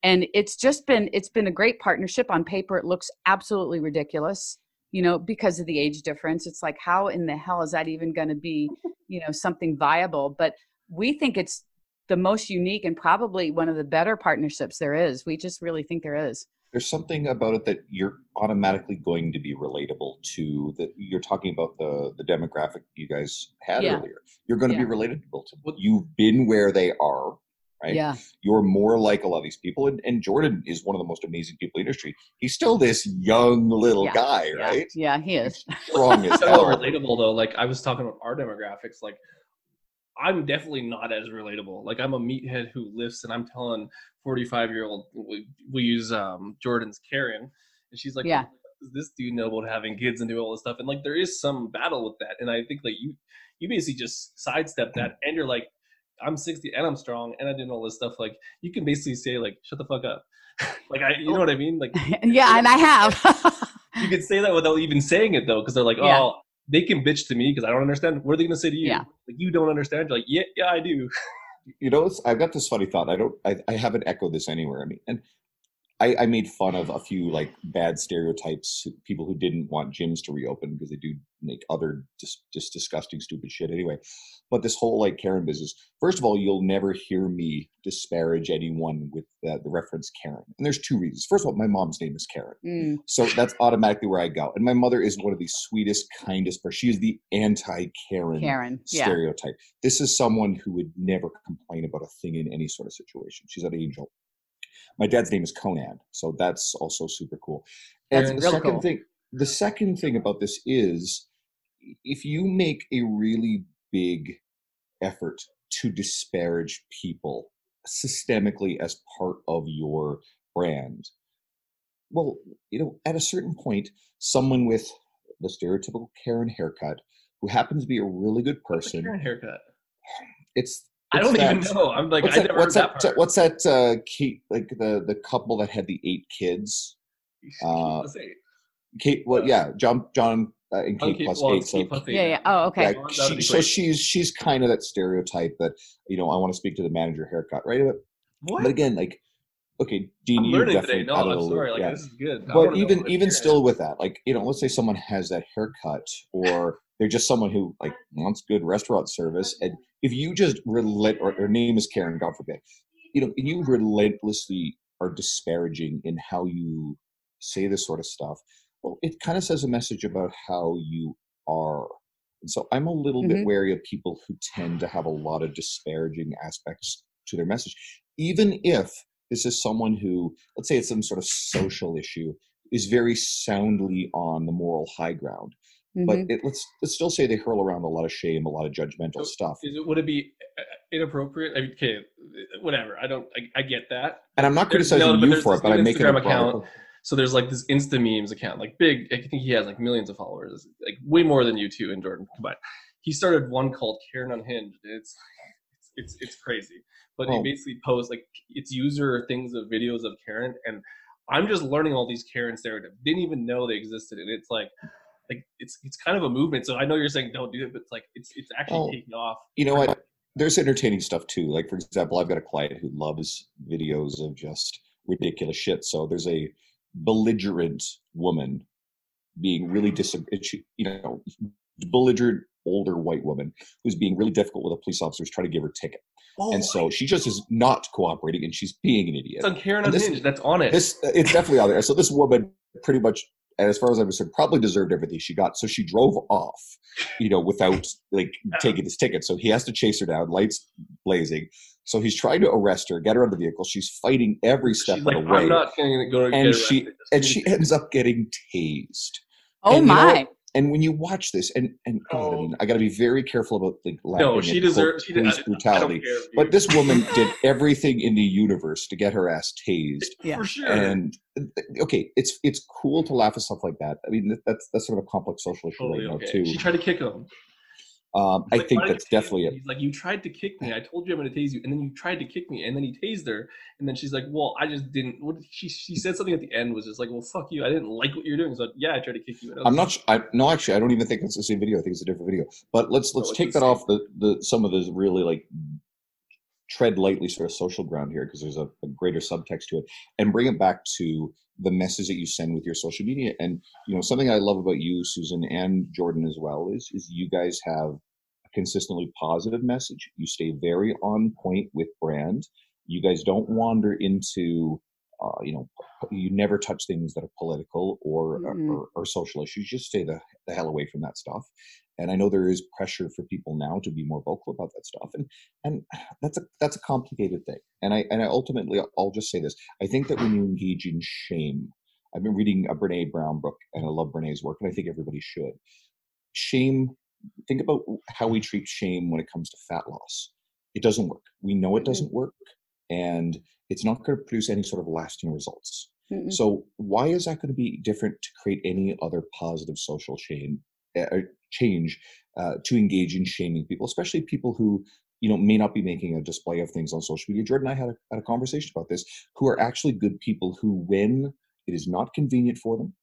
and it's just been, it's been a great partnership on paper. It looks absolutely ridiculous, you know, because of the age difference. It's like, how in the hell is that even going to be, you know, something viable? But we think it's the most unique and probably one of the better partnerships there is. We just really think there is. There's something about it that you're automatically going to be relatable to. That you're talking about the the demographic you guys had Yeah. earlier. You're going to Yeah. be relatable to. What- You've been where they are, right? Yeah. You're more like a lot of these people, and, and Jordan is one of the most amazing people in the industry. He's still this young little Yeah. guy, Yeah. right? Yeah, he is. Strong as It's so hell. relatable though. Like I was talking about our demographics. Like I'm definitely not as relatable. Like I'm a meathead who lifts, and I'm telling 45 year old we, we use um, Jordan's Karen, and she's like, Yeah. Does this dude know about having kids and do all this stuff?" And like there is some battle with that, and I think like you you basically just sidestep that, and you're like, I'm 60 and I'm strong, and I did all this stuff. Like you can basically say like, "Shut the fuck up." like I, you know what I mean? Like yeah, and I have. you can say that without even saying it though, because they're like, Yeah. oh, they can bitch to me because I don't understand. What are they gonna say to you? Yeah. Like you don't understand. You're like, yeah, yeah, I do. you know, I've got this funny thought. I don't, I, I haven't echoed this anywhere. I mean, and I, I made fun of a few like bad stereotypes, people who didn't want gyms to reopen because they do make other just, just disgusting, stupid shit anyway. But this whole like Karen business, first of all, you'll never hear me disparage anyone with uh, the reference Karen. And there's two reasons. First of all, my mom's name is Karen. Mm, So that's automatically where I go. And my mother is one of the sweetest, kindest, person. she is the anti Karen Karen. Yeah. stereotype. This is someone who would never complain about a thing in any sort of situation. She's an angel. My dad's name is Conan, so that's also super cool. And That's the second cool. thing, the second thing about this is, if you make a really big effort to disparage people systemically as part of your brand, well, you know, at a certain point, someone with the stereotypical Karen haircut, who happens to be a really good person, Karen haircut. it's I don't even know. I'm like, what's I that? never What's heard that? that, part. What's that? Uh, Kate, like the the couple that had the eight kids. uh, Let's Kate, well, Uh, yeah, John, John, uh, and Kate Kate- plus well, eight. So Kate plus eight Yeah, yeah. Oh, okay. yeah, she, so she's she's kind of that stereotype that you know I want to speak to the manager haircut, right? But, What? but again, like, okay, Dean, I'm you're definitely today. No, out of I'm the loop. Like yeah. this is good. But even even still is. with that like you know let's say someone has that haircut or they're just someone who like wants good restaurant service and if you just relent or her name is karen god forbid you know and you relentlessly are disparaging in how you say this sort of stuff well it kind of says a message about how you are and so i'm a little bit Mhm. wary of people who tend to have a lot of disparaging aspects to their message even if this is someone who let's say it's some sort of social issue is very soundly on the moral high ground but Mhm. it, let's let's still say they hurl around a lot of shame a lot of judgmental So, stuff Is it, would it be uh, inappropriate? I mean, okay, whatever. I don't. I, I get that. and i'm not There's- criticizing no, but you for it but i'm new making a Instagram account So there's like this Insta memes account, like big. I think he has like millions of followers, like way more than you two and Jordan combined. he started one called Karen Unhinged. It's it's it's, it's crazy, but Oh. he basically posts like it's user things of videos of Karen, and I'm just learning all these Karens there. Didn't even know they existed, and it's like. Like it's it's kind of a movement. So I know you're saying don't do it, but it's like it's it's actually Oh. taking off. you know what there's entertaining stuff too like for example i've got a client who loves videos of just ridiculous shit so there's a belligerent woman being really dis you know belligerent older white woman who's being really difficult with a police officer who's trying to give her a ticket Oh, and so she just is not cooperating and she's being an idiot it's on Karen Unhinged. That's on it. this it's definitely out there. So this woman pretty much, and as far as I'm concerned, probably deserved everything she got. So she drove off, you know, without like taking this ticket. So he has to chase her down, lights blazing. So he's trying to arrest her, get her out of the vehicle. She's fighting every step She's of like, the way, I'm not going to go and get she and she ends up getting tased. Oh And you know my! what? And when you watch this, and and God, I Oh. mean, I got to be very careful about like no, she deserves. She did, police I, brutality. I care, But this woman did everything in the universe to get her ass tased Yeah. for sure. and okay it's it's cool to laugh at stuff like that i mean that's that's sort of a complex social issue totally right now okay. too She tried to kick him. Um i like, think that's definitely me?" it He's like, you tried to kick me. I told you I'm going to tase you, and then you tried to kick me, and then he tased her, and then she's like, well, I just didn't. What did she? She said something at the end was just like, well, fuck you. I didn't like what you're doing. So yeah, I tried to kick you. And I was i'm not like, I, no actually i don't even think it's the same video i think it's a different video but let's let's it's take that same. off the the some of the really like tread lightly sort of social ground here because there's a, a greater subtext to it and bring it back to the message that you send with your social media. And you know something i love about you susan and jordan as well is is you guys have a consistently positive message. You stay very on point with brand. You guys don't wander into uh, you know you never touch things that are political or Mm-mm. or, or social issues. Just stay the, the hell away from that stuff and i know there is pressure for people now to be more vocal about that stuff and and that's a that's a complicated thing. And i and i ultimately i'll just say this i think that when you engage in shame i've been reading a brene brown book and i love brene's work and i think everybody should. Shame think about how we treat shame when it comes to fat loss. It doesn't work. We know it Mhm. doesn't work and it's not going to produce any sort of lasting results. Mm-mm. so why is that going to be different to create any other positive social chain uh, change uh, to engage in shaming people, especially people who you know may not be making a display of things on social media? Jordan and I had a, had a conversation about this. Who are actually good people who, when it is not convenient for them,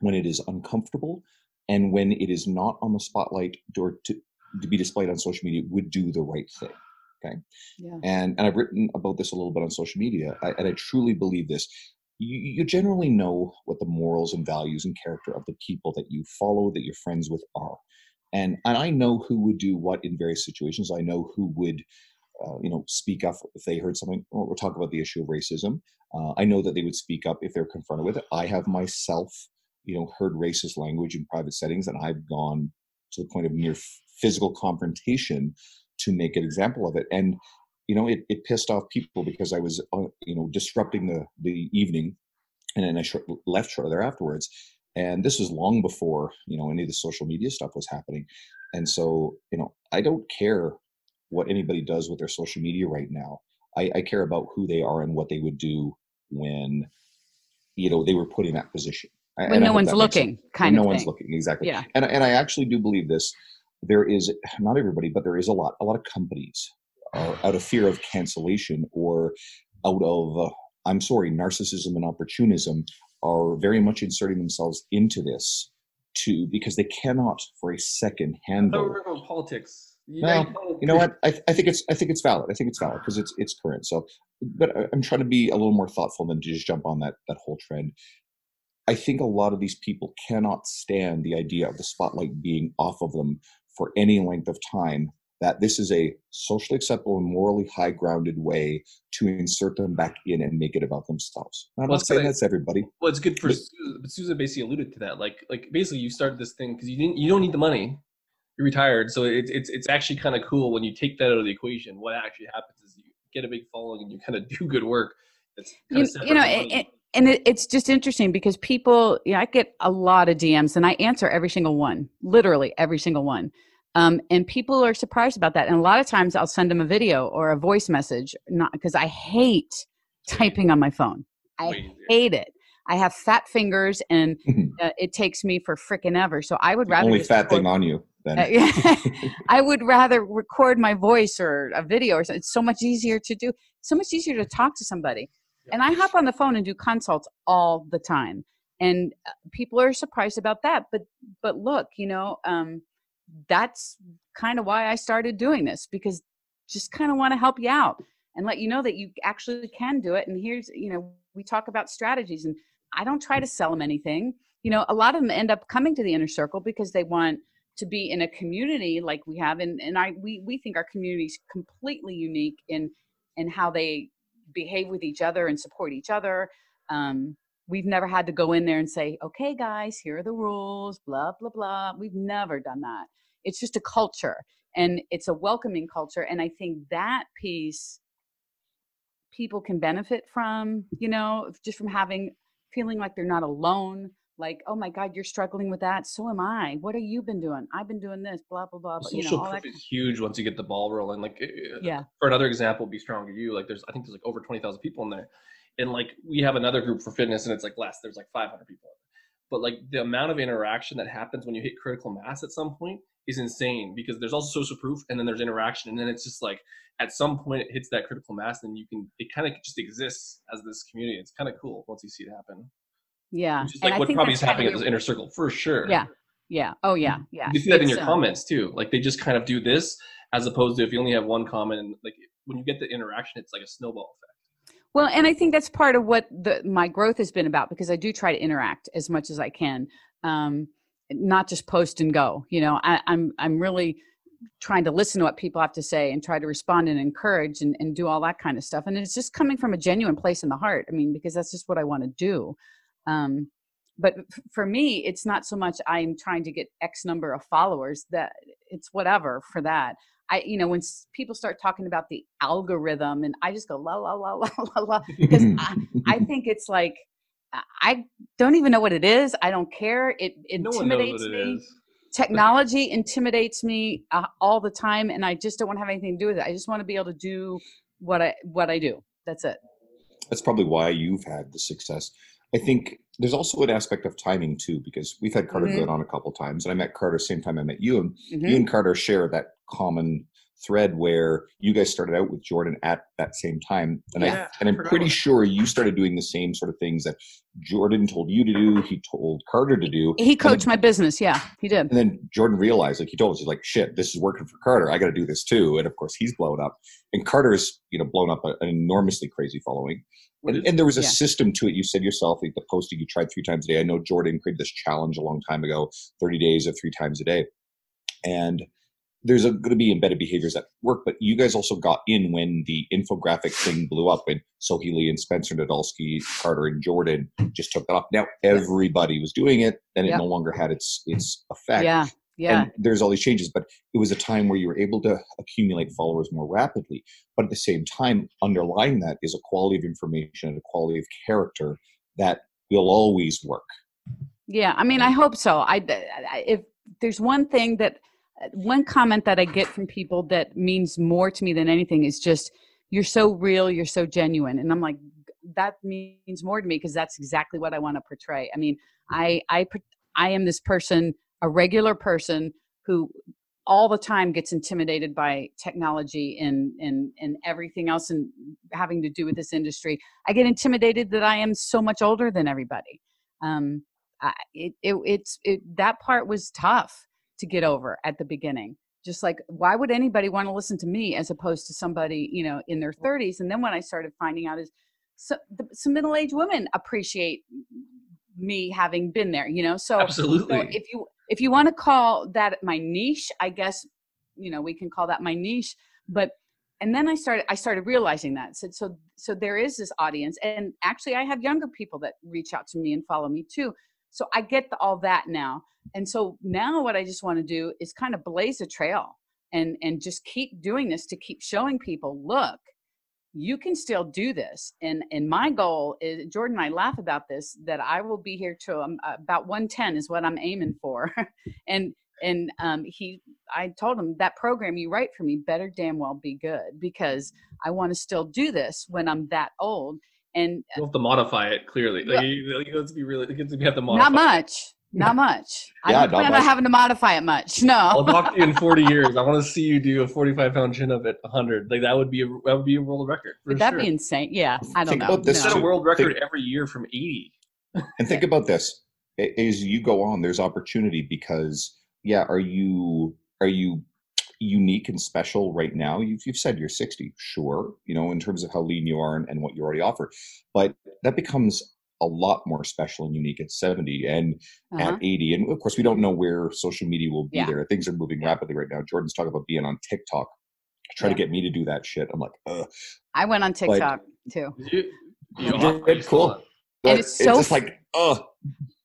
when it is uncomfortable, and when it is not on the spotlight or to, to be displayed on social media, would do the right thing. yeah. and and I've written about this a little bit on social media, I, and I truly believe this. You, you generally know what the morals and values and character of the people that you follow, that you're friends with, are, and and I know who would do what in various situations. I know who would, uh, you know, speak up if they heard something. Or we'll talk about the issue of racism. Uh, I know that they would speak up if they're confronted with it. I have myself, you know, heard racist language in private settings, and I've gone to the point of near physical confrontation to make an example of it. And you know, it, it pissed off people because I was, uh, you know, disrupting the the evening, and then I short, left shortly there afterwards. And this was long before you know any of the social media stuff was happening. And so, you know, I don't care what anybody does with their social media right now. I, I care about who they are and what they would do when, you know, they were put in that position. When and no one's that makes sense. looking, When kind no of one's looking exactly Yeah. and and I actually do believe this. There is not everybody, but there is a lot. A lot of companies are out of fear of cancellation or out of uh, I'm sorry, narcissism and opportunism are very much inserting themselves into this to because they cannot for a second I thought we handle. going politics. You, No, know, You know what? I, I think it's I think it's valid. I think it's valid because it's it's current. So, but I- I'm trying to be a little more thoughtful than to just jump on that that whole trend. I think a lot of these people cannot stand the idea of the spotlight being off of them for any length of time. That this is a socially acceptable and morally high grounded way to insert them back in and make it about themselves. I'm Well, not it's saying kinda- that's everybody. Well, it's good for But- Susan, but Susan basically alluded to that. Like, like basically, you started this thing because you didn't, you don't need the money. You're retired, so it's it's it's actually kind of cool when you take that out of the equation. What actually happens is you get a big following and you kind of do good work. That's you, you know it, and it, it's just interesting because people yeah i get a lot of dms and i answer every single one literally every single one um, and people are surprised about that and a lot of times i'll send them a video or a voice message not because i hate typing on my phone i hate it i have fat fingers and uh, it takes me for frickin' ever so i would rather Only fat thing on you. then. Uh, yeah. I would rather record my voice or a video or something. It's so much easier to do. So much easier to talk to somebody. And I hop on the phone and do consults all the time. And uh, people are surprised about that. But but look, you know, um, that's kind of why I started doing this because just kind of want to help you out and let you know that you actually can do it. And here's, you know, we talk about strategies and I don't try to sell them anything. You know, a lot of them end up coming to the inner circle because they want to be in a community like we have and, and I we we think our community is completely unique in in how they behave with each other and support each other. Um, we've never had to go in there and say, okay, guys, here are the rules, blah, blah, blah. We've never done that. It's just a culture and it's a welcoming culture. And I think that piece people can benefit from, you know, just from having feeling like they're not alone. Like, oh my God, you're struggling with that. So am I. What have you been doing? I've been doing this, blah, blah, blah. social you know, all proof is huge once you get the ball rolling. Like, uh, Yeah. for another example, be Stronger U. Like, there's I think there's like over twenty thousand people in there, and like we have another group for fitness, and it's like less. There's like five hundred people. But like the amount of interaction that happens when you hit critical mass at some point is insane because there's also social proof, and then there's interaction, and then it's just like at some point it hits that critical mass, and you can it kind of just exists as this community. It's kind of cool once you see it happen. Yeah. Which is like I what probably is happening at this inner circle for sure. Yeah. Yeah. Oh yeah. Yeah. You see that in your um, comments too. Like they just kind of do this as opposed to if you only have one comment. And like when you get the interaction, it's like a snowball effect. Well, and I think that's part of what the my growth has been about because I do try to interact as much as I can, um, not just post and go. You know, I, I'm I'm really trying to listen to what people have to say and try to respond and encourage and, and do all that kind of stuff. And it's just coming from a genuine place in the heart. I mean, because that's just what I want to do. Um, but for me, it's not so much I'm trying to get X number of followers that it's whatever for that. I, you know, when s- people start talking about the algorithm and I just go la la la la la la because I, I think it's like I- don't even know what it is. I don't care. It No intimidates it me. is. Technology intimidates me uh, all the time, and I just don't want to have anything to do with it. I just want to be able to do what I what I do. That's it. That's probably why you've had the success. I think there's also an aspect of timing too, because we've had Carter Mhm. Good on a couple times, and I met Carter same time I met you, and Mhm. you and Carter share that common thread where you guys started out with Jordan at that same time, and Yeah, I and I'm pretty sure you started doing the same sort of things that Jordan told you to do. He told Carter to do. He coached then- my business. Yeah, he did. And then Jordan realized, like he told us, he's like, "Shit, this is working for Carter. I got to do this too." And of course, he's blown up, and Carter's you know blown up a- an enormously crazy following. And, and there was a Yeah. system to it. You said yourself, like the posting you tried three times a day. I know Jordan created this challenge a long time ago, 30 days of three times a day. And there's going to be embedded behaviors that work, but you guys also got in when the infographic thing blew up when Sohee Lee and Spencer Nadolsky, Carter and Jordan just took it off. Now everybody was doing it, and it Yep. no longer had its its effect. Yeah, yeah, And there's all these changes, but it was a time where you were able to accumulate followers more rapidly. But at the same time, underlying that is a quality of information and a quality of character that will always work. yeah. I mean, I hope so. I if there's one thing that one comment that I get from people that means more to me than anything is just you're so real, you're so genuine, and I'm like that means more to me because that's exactly what I want to portray. I mean, I I I am this person, a regular person who all the time gets intimidated by technology and and and everything else and having to do with this industry. I get intimidated that I am so much older than everybody. Um, I, it, it it's it that part was tough to get over at the beginning. Just like why would anybody want to listen to me as opposed to somebody you know in their 30s? And then when I started finding out is so the, some middle-aged women appreciate me having been there. You know, so Absolutely. so if you if you want to call that my niche, I guess you know we can call that my niche. But and then I started I started realizing that said so so there is this audience, and actually I have younger people that reach out to me and follow me too. So I get the, all that now, and so now what I just want to do is kind of blaze a trail and and just keep doing this to keep showing people look you can still do this and and my goal is jordan i laugh about this that i will be here till um, about 110 is what i'm aiming for and and um, he i told him that program you write for me better damn well be good because i want to still do this when i'm that old and you have to modify it clearly. Yeah. Like, you, you have to be really, you have to modify not it. much Not much. I Yeah, don't not plan much. on having to modify it much. I'll No. talk to you in 40 years. I want to see you do a 45 pound chin up at 100. Like that would be a that would be a world record. For Would that sure. be insane? Yeah. I don't Think know. about this Set a world record Think- every year from 80. And think about this: as you go on, there's opportunity because, yeah, are you are you unique and special right now? You've you've said you're 60, sure, you know, in terms of how lean you are and, and what you already offer, but that becomes a lot more special and unique at 70 and Uh-huh. at 80. And of course, we don't know where social media will be Yeah. there. Things are moving rapidly right now. Jordan's talking about being on TikTok. Try to get me to do that shit. I'm like, ugh. I went on TikTok too. You, you Good, offer cool. so- And it's so just like, ugh.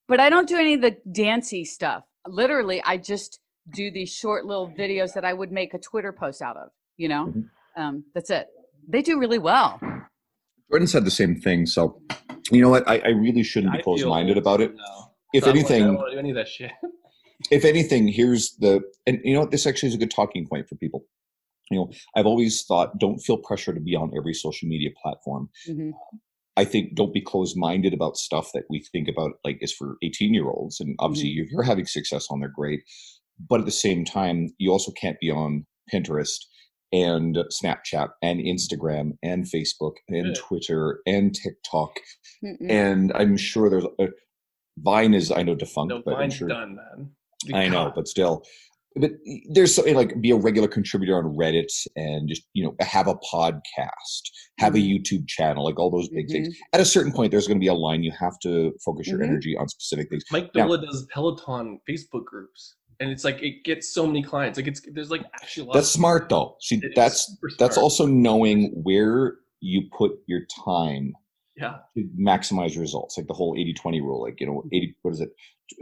But I don't do any of the dancey stuff. Literally, I just do these short little videos that I would make a Twitter post out of. You know, Mhm. um, that's it. They do really well. Jordan said the same thing. So, you know what? I, I really shouldn't be feel closed minded about it. now. If So I'm I don't anything, want to do any of that shit. if anything, here's the, and you know what? This actually is a good talking point for people. You know, I've always thought don't feel pressure to be on every social media platform. Mhm. I think don't be closed minded about stuff that we think about like is for 18 year olds. And obviously, if you're having success on there, great. But at the same time, you also can't be on Pinterest and Snapchat and Instagram and Facebook and. Twitter and TikTok. Mm-mm. And I'm sure there's a, Vine is, I know, defunct, No, but I'm sure. done, man. I know, but still. But there's something like be a regular contributor on Reddit and just, you know, have a podcast, have a Mhm. YouTube channel, like all those big things. Mhm. At a certain point, there's going to be a line you have to focus your Mhm. energy on specific things. Mike Now- does Peloton Facebook groups, and it's like it gets so many clients. Like it's there's like actually a lot. That's smart, though. See, that's that's also knowing where you put your time yeah. to maximize results, like the whole 80-20 rule. Like, you know, 80, what is it?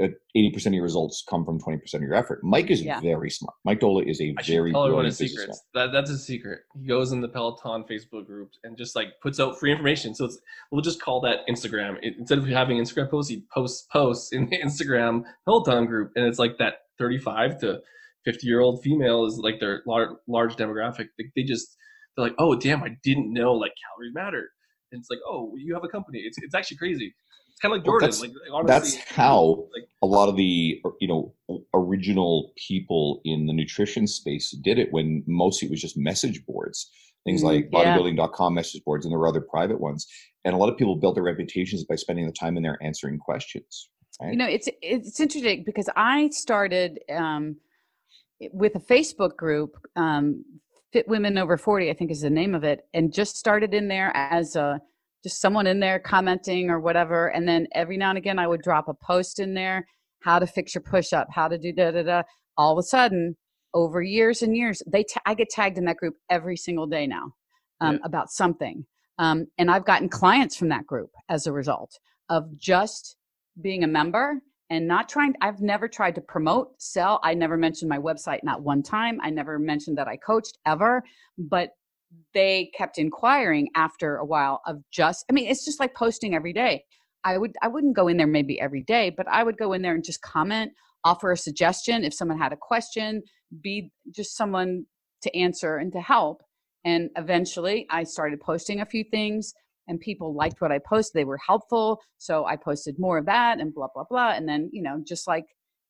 Uh, 80% of your results come from 20% of your effort. Mike is Yeah. very smart. Mike Doehla is a I very tell everyone brilliant his businessman. secrets. That, that's a secret. He goes in the Peloton Facebook groups and just like puts out free information. So it's we'll just call that Instagram. It, instead of having Instagram posts, he posts posts in the Instagram Peloton group, and it's like that 35 to 50 year old female is like their large large demographic. They, they just they're like, oh damn, I didn't know like calories matter. And it's like, oh, you have a company. It's it's actually crazy. It's kind of like Well, that's- like honestly, that's how like a lot of the you know original people in the nutrition space did it when mostly it was just message boards things Mhm, like yeah. bodybuilding.com message boards and there were other private ones and a lot of people built their reputations by spending the time in there answering questions right? You know, it's it's interesting because I started um, with a Facebook group, um, Fit Women Over Forty, I think is the name of it, and just started in there as a just someone in there commenting or whatever, and then every now and again I would drop a post in there, how to fix your push up, how to do da da da. All of a sudden, over years and years, they ta- I get tagged in that group every single day now um, Yeah. about something, um, and I've gotten clients from that group as a result of just being a member and not trying i've never tried to promote sell i never mentioned my website not one time i never mentioned that i coached ever but they kept inquiring after a while of just i mean it's just like posting every day i would i wouldn't go in there maybe every day but i would go in there and just comment offer a suggestion if someone had a question be just someone to answer and to help and eventually i started posting a few things and people liked what I posted. They were helpful. So I posted more of that and blah, blah, blah. And then, you know, just like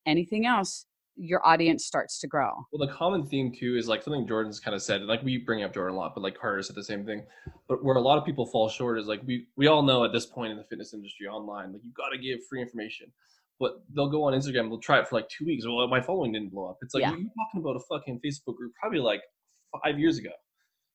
anything else, your audience starts to grow. Well, the common theme too is like something Jordan's kind of said, like we bring up Jordan a lot, but like Carter said the same thing. But where a lot of people fall short is like we we all know at this point in the fitness industry online, like you got to give free information. But they'll go on Instagram, they'll try it for like two weeks. Well, my following didn't blow up. It's like Yeah. you're talking about a fucking Facebook group probably like five years ago,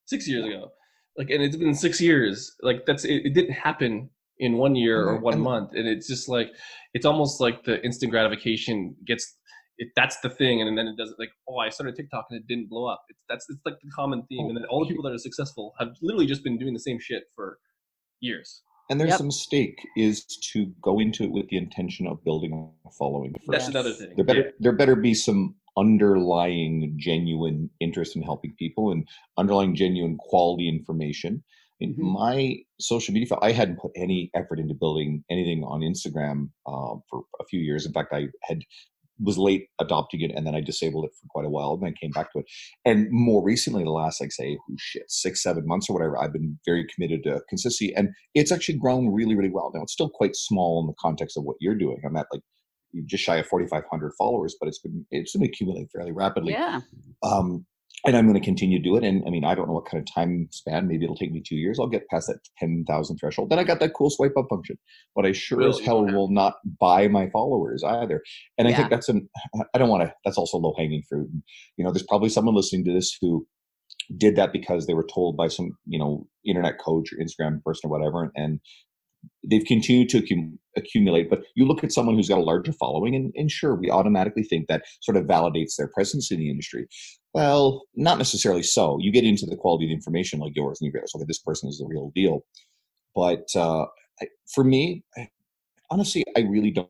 six years ago, like, and it's been six years. Like that's it, it didn't happen in one year or one month, and it's just like it's almost like the instant gratification gets it, that's the thing, and then it doesn't like oh I started TikTok and it didn't blow up. It's that's it's like the common theme, and then all the people that are successful have literally just been doing the same shit for years. and there's Yep. a mistake is to go into it with the intention of building a following first That's Yes. another thing. there better there better be some underlying genuine interest in helping people and underlying genuine quality information in Mhm. my social media i hadn't put any effort into building anything on instagram uh, for a few years in fact i had was late adopting it and then i disabled it for quite a while and then came back to it and more recently the last like say oh shit six seven months or whatever i've been very committed to consistency and it's actually grown really really well now it's still quite small in the context of what you're doing i'm at like just shy of 4,500 followers, but it's been it's been accumulating fairly rapidly. Yeah. Um, and I'm going to continue to do it. And I mean, I don't know what kind of time span. Maybe it'll take me two years. I'll get past that 10,000 threshold. Then I got that cool swipe up function. But I sure as hell will not buy my followers either. And I think that's an, I don't want to, that's also low hanging fruit. And, you know, there's probably someone listening to this who did that because they were told by some, you know, internet coach or Instagram person or whatever. And they've continued to accum- accumulate. But you look at someone who's got a larger following, and, and sure, we automatically think that sort of validates their presence in the industry. Well, not necessarily so. You get into the quality of the information like yours, and you realize, okay, this person is the real deal. But uh, I- for me, I, honestly, I really don't.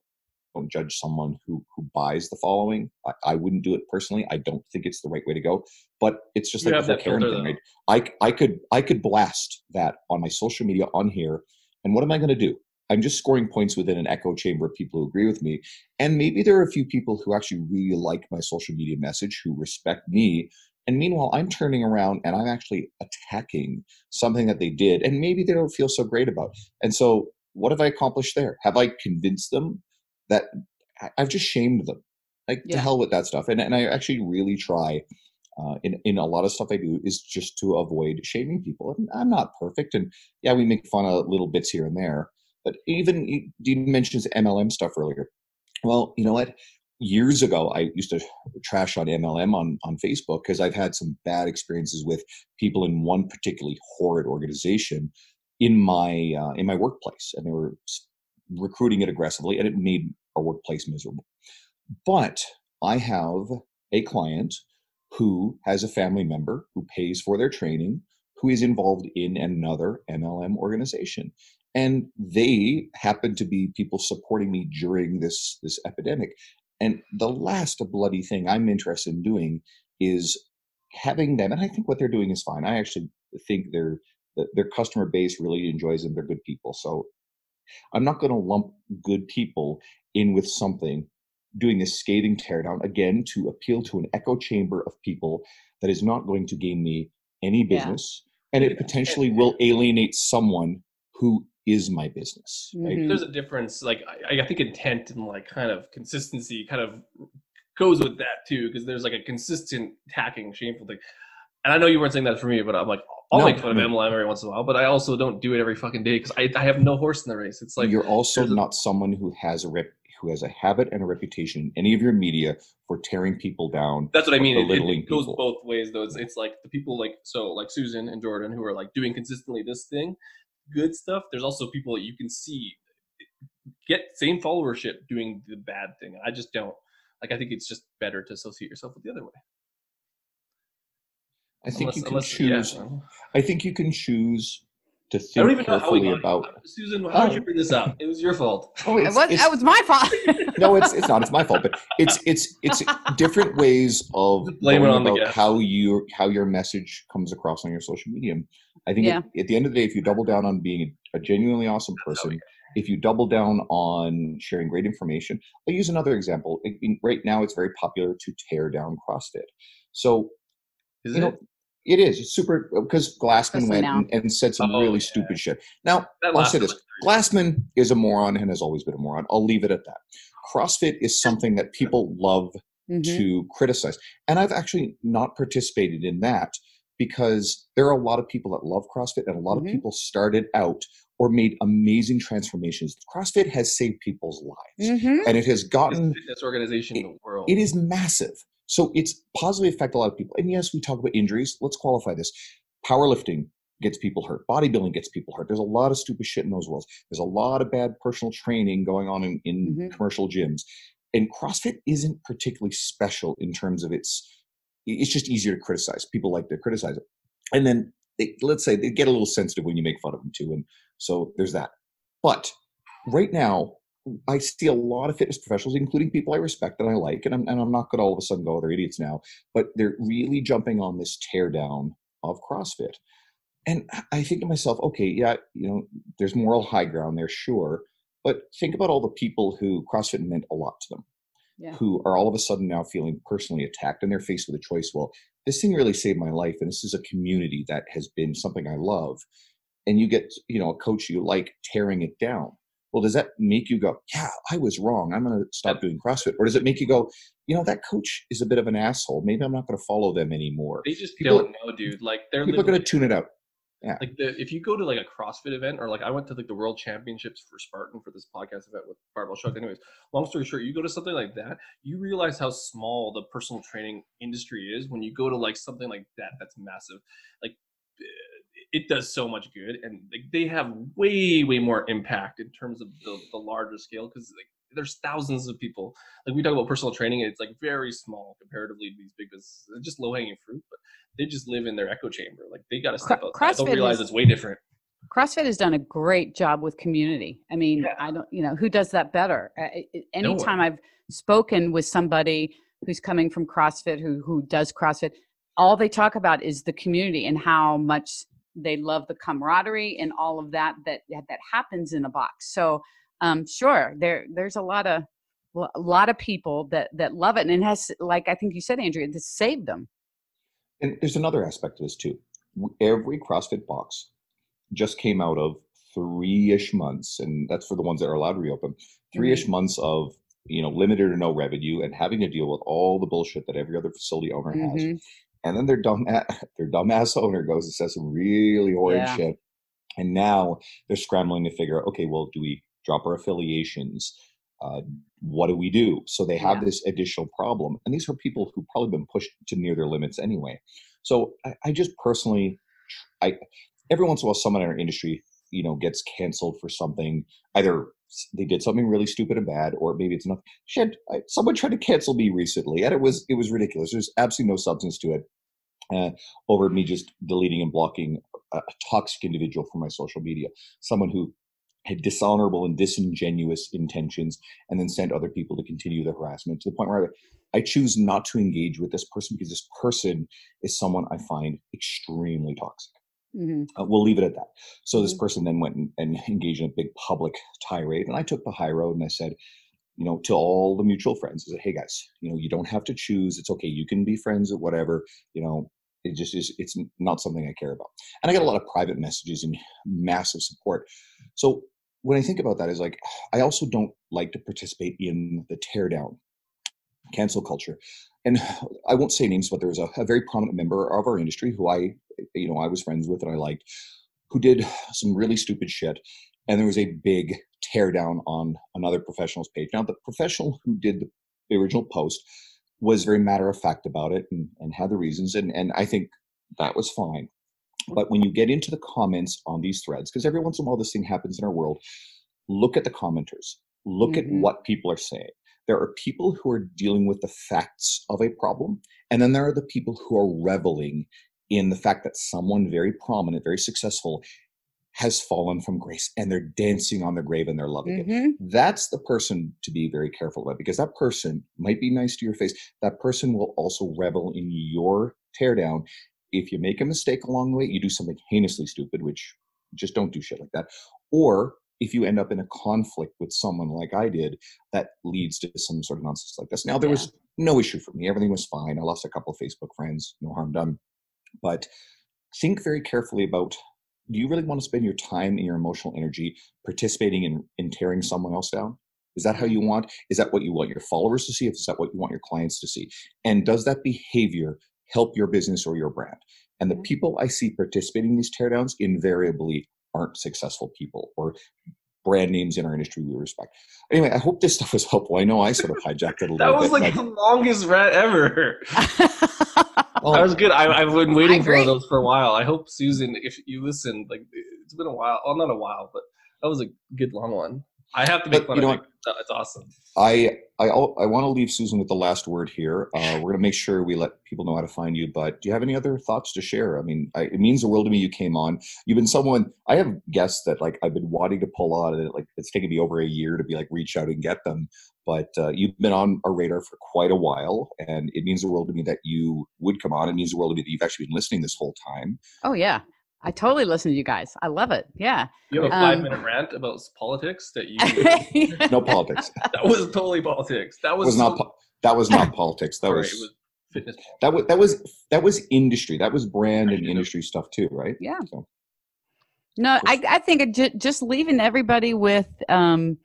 Don't judge someone who who buys the following. I, I wouldn't do it personally. I don't think it's the right way to go. But it's just You like the Karen thing, right? I I could I could blast that on my social media on here, and what am I going to do? I'm just scoring points within an echo chamber of people who agree with me, and maybe there are a few people who actually really like my social media message, who respect me, and meanwhile I'm turning around and I'm actually attacking something that they did, and maybe they don't feel so great about. And so, what have I accomplished there? Have I convinced them that I've just shamed them? Like to hell with that stuff, and and I actually really try uh, in in a lot of stuff I do is just to avoid shaming people. And I'm not perfect, and yeah, we make fun of little bits here and there. But even Dean mentions MLM stuff earlier. Well, you know what? Years ago, I used to trash on MLM on on Facebook because I've had some bad experiences with people in one particularly horrid organization in my uh, in my workplace, and they were recruiting it aggressively, and it made our workplace miserable. But I have a client who has a family member who pays for their training, who is involved in another MLM organization. And they happen to be people supporting me during this, this epidemic. And the last bloody thing I'm interested in doing is having them, and I think what they're doing is fine. I actually think their their customer base really enjoys them. They're good people. So I'm not going to lump good people in with something doing this scathing teardown again to appeal to an echo chamber of people that is not going to gain me any Yeah. business and it potentially will alienate someone who is my business right Mhm. there's a difference like I, I think intent and like kind of consistency kind of goes with that too because there's like a consistent attacking shameful thing and i know you weren't saying that for me but i'm like i'll No, make fun no. of mlm every once in a while but i also don't do it every fucking day because I, I have no horse in the race it's like you're also there's a- not someone who has a rep who has a habit and a reputation in any of your media for tearing people down that's what i mean. It, it, goes people. both ways though. It's, it's like the people like so like susan and jordan who are like doing consistently this thing good stuff. There's also people that you can see get same followership doing the bad thing. I just don't like i think it's just better to associate yourself with the other way. I think Unless- you can unless- yeah. choose i think you can choose to I don't think even know how we carefully got about Susan. How did Oh. you bring this up? It was your fault. oh, It was, it's- that was my fault. no it's it's not it's my fault but it's it's it's different ways of Blame on the about guest. how your how your message comes across on your social media i think Yeah. at, at the end of the day if you double down on being a genuinely awesome person if you double down on sharing great information i'll use another example I mean, right now it's very popular to tear down crossfit so Is you know it? it is it's super because glassman Especially went now. and, and said some Oh, really yeah. stupid shit now That I'll say this: like three years. Glassman is a moron and has always been a moron. I'll leave it at that. CrossFit is something that people love Mhm. to criticize, and I've actually not participated in that because there are a lot of people that love CrossFit, and a lot Mhm. of people started out or made amazing transformations. CrossFit has saved people's lives, Mhm. and it has gotten this organization in the world. it is massive. So it's positively affect a lot of people. And yes, we talk about injuries. Let's qualify this. Powerlifting gets people hurt. Bodybuilding gets people hurt. There's a lot of stupid shit in those worlds. There's a lot of bad personal training going on in, in Mhm. commercial gyms. And CrossFit isn't particularly special in terms of its it's just easier to criticize. People like to criticize it. And then they, let's say they get a little sensitive when you make fun of them too. And so there's that. But right now, I see a lot of fitness professionals, including people I respect and I like, and I'm, and I'm not going to all of a sudden go, oh, they're idiots now, but they're really jumping on this teardown of CrossFit. And I think to myself, okay, yeah, you know, there's moral high ground there, sure. But think about all the people who CrossFit meant a lot to them, Yeah. who are all of a sudden now feeling personally attacked and they're faced with a choice. Well, this thing really saved my life, and this is a community that has been something I love. And you get, you know, a coach you like tearing it down. Well, does that make you go, yeah, I was wrong. I'm going to stop doing CrossFit? Or does it make you go, you know, that coach is a bit of an asshole. Maybe I'm not going to follow them anymore. They just People- don't know, dude. Like they're People are going to tune it out. Yeah. Like the if you go to like a CrossFit event or like I went to like the World Championships for Spartan for this podcast event with Barbell Shrugged. Anyways, long story short, you go to something like that, you realize how small the personal training industry is when you go to like something like that that's massive. Like it does so much good and like they have way way more impact in terms of the, the larger scale because like there's thousands of people like we talk about personal training it's like very small comparatively to these big businesses They're just low hanging fruit but they just live in their echo chamber like they got to step Cro- outside don't realize is- it's way different CrossFit has done a great job with community. I mean, Yeah. I don't, you know, who does that better? Uh, it- it- No anytime I've spoken with somebody who's coming from CrossFit, who who does CrossFit, all they talk about is the community and how much they love the camaraderie and all of that that that happens in a box. So, um, sure, there there's a lot of a lot of people that that love it, and it has, like I think you said, Andrea, this saved them. And there's another aspect to this too. Every CrossFit box just came out of three-ish months, and that's for the ones that are allowed to reopen. 3 ish months of you know limited or no revenue, and having to deal with all the bullshit that every other facility owner has. Mhm. And then their dumb their dumbass owner goes and says some really horrid Yeah. shit, and now they're scrambling to figure out, okay, well, do we drop our affiliations? Uh, what do we do? So they have Yeah. this additional problem, and these are people who've probably been pushed to near their limits anyway. So I, I just personally, I every once in a while, someone in our industry, you know, gets canceled for something. Either they did something really stupid and bad, or maybe it's not. Shit, I, someone tried to cancel me recently, and it was it was ridiculous. There's absolutely no substance to it. Uh, over me just deleting and blocking a, a toxic individual from my social media, someone who had dishonorable and disingenuous intentions, and then sent other people to continue the harassment to the point where I, I choose not to engage with this person because this person is someone I find extremely toxic. Mhm. Uh, we'll leave it at that. So this Mhm. person then went and, and engaged in a big public tirade, and I took the high road and I said, you know, to all the mutual friends, I said, hey guys, you know, you don't have to choose. It's okay. You can be friends or whatever. You know, it just is. It's not something I care about. And I got a lot of private messages and massive support. So when I think about that, is like I also don't like to participate in the teardown cancel culture. And I won't say names, but there was a, a very prominent member of our industry who I, you know, I was friends with and I liked, who did some really stupid shit. And there was a big tear down on another professional's page. Now, the professional who did the, original post was very matter of fact about it and, and had the reasons. And, and I think that was fine. But when you get into the comments on these threads, because every once in a while this thing happens in our world, look at the commenters, look at Mhm. what people are saying. There are people who are dealing with the facts of a problem, and then there are the people who are reveling in the fact that someone very prominent, very successful, has fallen from grace and they're dancing on their grave and they're loving it Mhm. that's the person to be very careful about because that person might be nice to your face. That person will also revel in your teardown. If you make a mistake along the way, you do something heinously stupid, which just don't do shit like that. Or if you end up in a conflict with someone like I did, that leads to some sort of nonsense like this. Now, there was no issue for me. Everything was fine. I lost a couple of Facebook friends, no harm done. But think very carefully about do you really want to spend your time and your emotional energy participating in, in tearing someone else down? Is that how you want? Is that what you want your followers to see? Is that what you want your clients to see? And does that behavior help your business or your brand? And the Mhm. people I see participating in these teardowns invariably aren't successful people or brand names in our industry we respect. Anyway, I hope this stuff was helpful. I know I sort of hijacked it a little that was bit. like but- the longest rant ever well, that was good I, i've been waiting for those for a while i hope susan if you listen like it's been a while well not a while but that was a good long one i have to make But fun you of know it No, it's awesome I I I want to leave Susan with the last word here. Uh, we're going to make sure we let people know how to find you. But do you have any other thoughts to share? I mean, I, it means the world to me you came on. You've been someone I have guests that like I've been wanting to pull on, and like it's taken me over a year to be like reach out and get them. But uh, you've been on our radar for quite a while, and it means the world to me that you would come on. It means the world to me that you've actually been listening this whole time. oh yeah, I totally listen to you guys. I love it. Yeah. you have a Um, five minute rant about politics that you No politics. that was totally politics that That was, was not. po- That was not politics. That was, was fitness politics. that was that was that was industry. That was brand Right, and yeah. industry stuff too, right? Yeah. So. No, I, I think it just leaving everybody with um,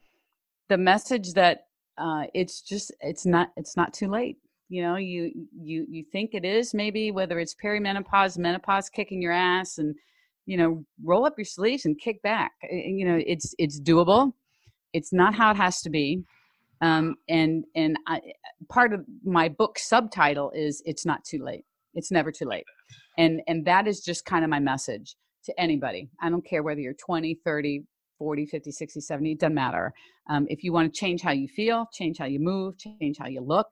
the message that uh, it's just it's not it's not too late. You know, you you you think it is maybe whether it's perimenopause, menopause kicking your ass, and you know, roll up your sleeves and kick back. Uh, You know, it's it's doable. It's not how it has to be. Um, and and I, part of my book subtitle is "It's not too late. It's never too late," and and that is just kind of my message to anybody. I don't care whether you're 20, 30, 40, 50, 60, 70, it doesn't matter. Um, if you want to change how you feel, change how you move, change how you look,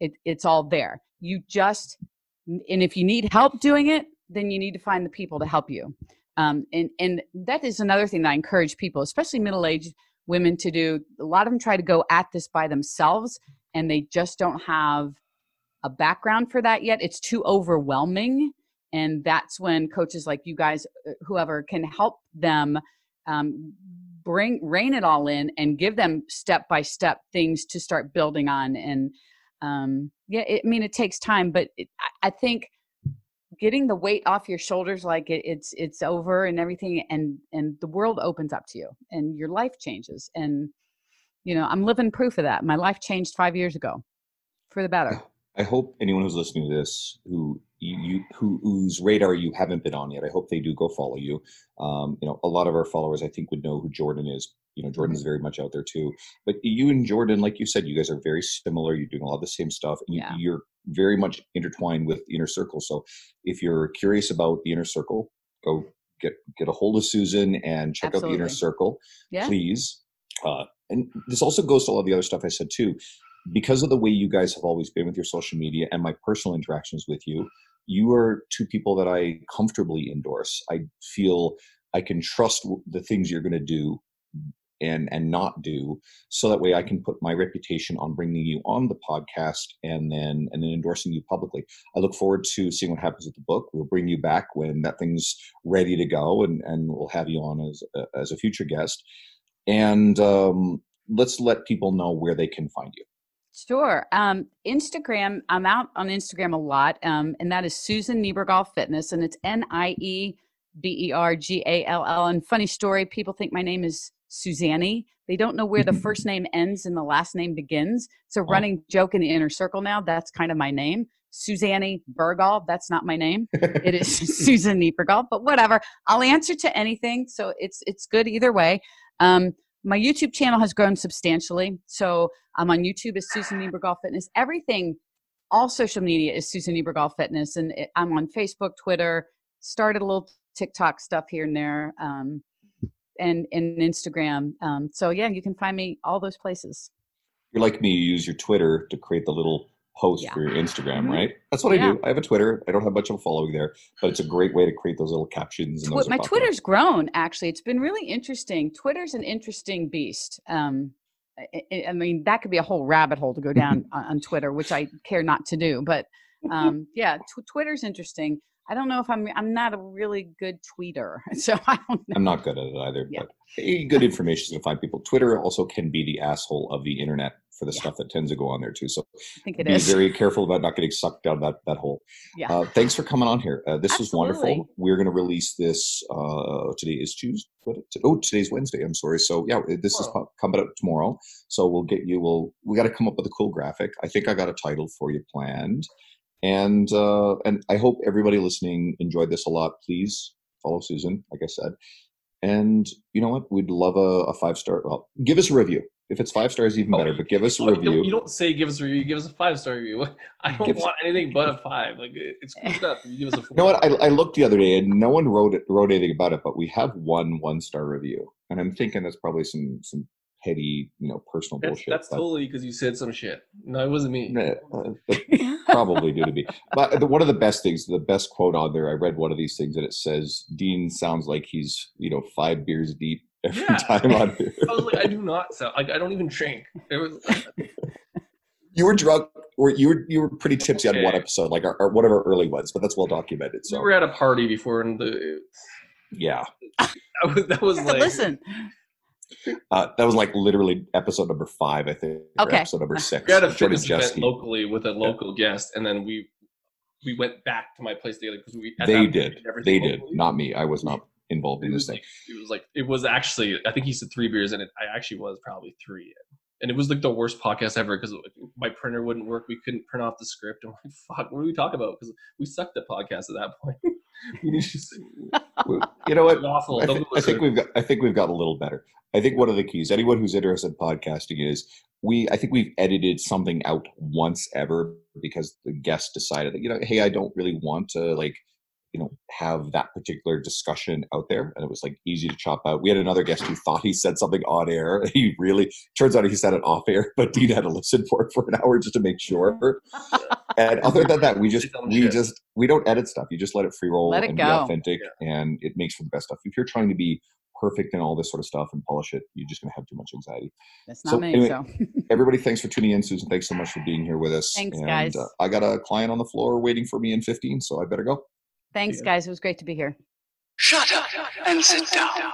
it, it's all there. You just, and if you need help doing it, then you need to find the people to help you. Um, and, and that is another thing that I encourage people, especially middle aged women, to do. A lot of them try to go at this by themselves and they just don't have a background for that yet. It's too overwhelming and that's when coaches like you guys uh, whoever can help them um, bring rein it all in and give them step by step things to start building on and um, yeah it, i mean it takes time but it, I, think getting the weight off your shoulders like it, it's it's over and everything and and the world opens up to you and your life changes and you know i'm living proof of that my life changed five years ago for the better I hope anyone who's listening to this who you who whose radar you haven't been on yet, I hope they do go follow you. Um, you know, a lot of our followers I think would know who Jordan is. You know, Jordan is very much out there too. But you and Jordan, like you said, you guys are very similar. You're doing a lot of the same stuff. And Yeah. You're very much intertwined with the inner circle. So if you're curious about the inner circle, go get get a hold of Susan and check out the inner circle, yeah please. Uh, and this also goes to all the other stuff I said too because of the way you guys have always been with your social media and my personal interactions with you, you are two people that I comfortably endorse. I feel I can trust the things you're going to do and and not do so that way I can put my reputation on bringing you on the podcast and then and then endorsing you publicly. I look forward to seeing what happens with the book. We'll bring you back when that thing's ready to go and and we'll have you on as a, as a future guest. And um, let's let people know where they can find you. Sure. Um, Instagram, I'm out on Instagram a lot, um, and that is Susan Niebergall Fitness, and it's N I E B E R G A L L. And funny story, people think my name is Suzanne. They don't know where the first name ends and the last name begins. It's a running joke in the inner circle now. That's kind of my name. Suzanne Bergall, that's not my name. It is Susan Niebergall, but whatever. I'll answer to anything, so it's it's good either way. Um, my YouTube channel has grown substantially. So I'm on YouTube as Susan Niebergall Fitness. Everything, all social media is Susan Niebergall Fitness, and it, I'm on Facebook, Twitter. Started a little TikTok stuff here and there, um, and and Instagram. Um, so yeah, you can find me all those places. You're like me, you use your Twitter to create the little post Yeah. for your Instagram, Mhm. right? That's what I do. I have a Twitter. I don't have much of a following there, but it's a great way to create those little captions. And those my. Twitter's grown actually. It's been really interesting. Twitter's an interesting beast. Um, I, I- I mean, that could be a whole rabbit hole to go down on, on Twitter, which I care not to do. But um, yeah, tw- Twitter's interesting. I don't know if I'm. I'm not a really good tweeter, so I don't know. I'm not good at it either, Yeah. but good information to find people. Twitter also can be the asshole of the internet for the Yeah. stuff that tends to go on there too. So I think it be is. very careful about not getting sucked down that that hole. Yeah. Uh, thanks for coming on here. Uh, this was wonderful. We're going to release this. Uh, today is Tuesday. Oh, today's Wednesday. I'm sorry. So yeah, this is Tomorrow. coming up tomorrow. So we'll get you. We'll we got to come up with a cool graphic. I think I got a title for you planned, and uh, and I hope everybody listening enjoyed this a lot. Please follow Susan, like I said, and you know what? We'd love a, a five star. Well, give us a review. If it's five stars, even better. But give us a review. you don't say give us a review. Give us a five star review. I don't Give us- want anything but a five. Like it's good enough. You give us a four. You know what? I, I looked the other day and no one wrote it, wrote anything about it, but we have one one star review, and I'm thinking that's probably some some petty, you know, personal that's, bullshit. that's but- totally because you said some shit. No, it wasn't me. Uh, probably due to be. But the, one of the best things, the best quote on there, I read one of these things and it says, "Dean sounds like he's you know five beers deep every Yeah. time on here." I was like, I do not sound like I don't even drink. It was you were drunk, or you were you were pretty tipsy on one episode, like our, our, one of our early ones, but that's well documented. So we So were at a party before, and the yeah, that was, that was like Listen, uh, that was like literally episode number five, I think. or Okay. episode number six. we had a Jordan fitness event Jeske. locally with a local guest, and then we we went back to my place together because we They did. did everything They did. locally. Not me. I was not. involved in this thing. like it was like it was actually I think he said three beers and it I actually was probably three. And it was like the worst podcast ever because my printer wouldn't work. We couldn't print off the script. I'm like, fuck, what do we talk about? Because we sucked at podcasts at that point. we need to just, You know what? awful. I, Don't I think we've got. I think we've got a little better. I think one of the keys. Anyone who's interested in podcasting is we. I think we've edited something out once ever because the guest decided that you know, hey, I don't really want to like, you know, have that particular discussion out there, and it was like easy to chop out. We had another guest who thought he said something on air. He really turns out he said it off air, but Dean had to listen for it for an hour just to make sure. And other than that, we just we just we don't edit stuff. You just let it free roll Let it and go. be authentic, and it makes for the best stuff. If you're trying to be perfect and all this sort of stuff and polish it, you're just going to have too much anxiety. That's not So, me. anyway, so Everybody, thanks for tuning in. Susan, thanks so much for being here with us. Thanks, and, guys. Uh, I got a client on the floor waiting for me in 15, so I better go. Thanks, guys. It was great to be here. Shut up and sit down.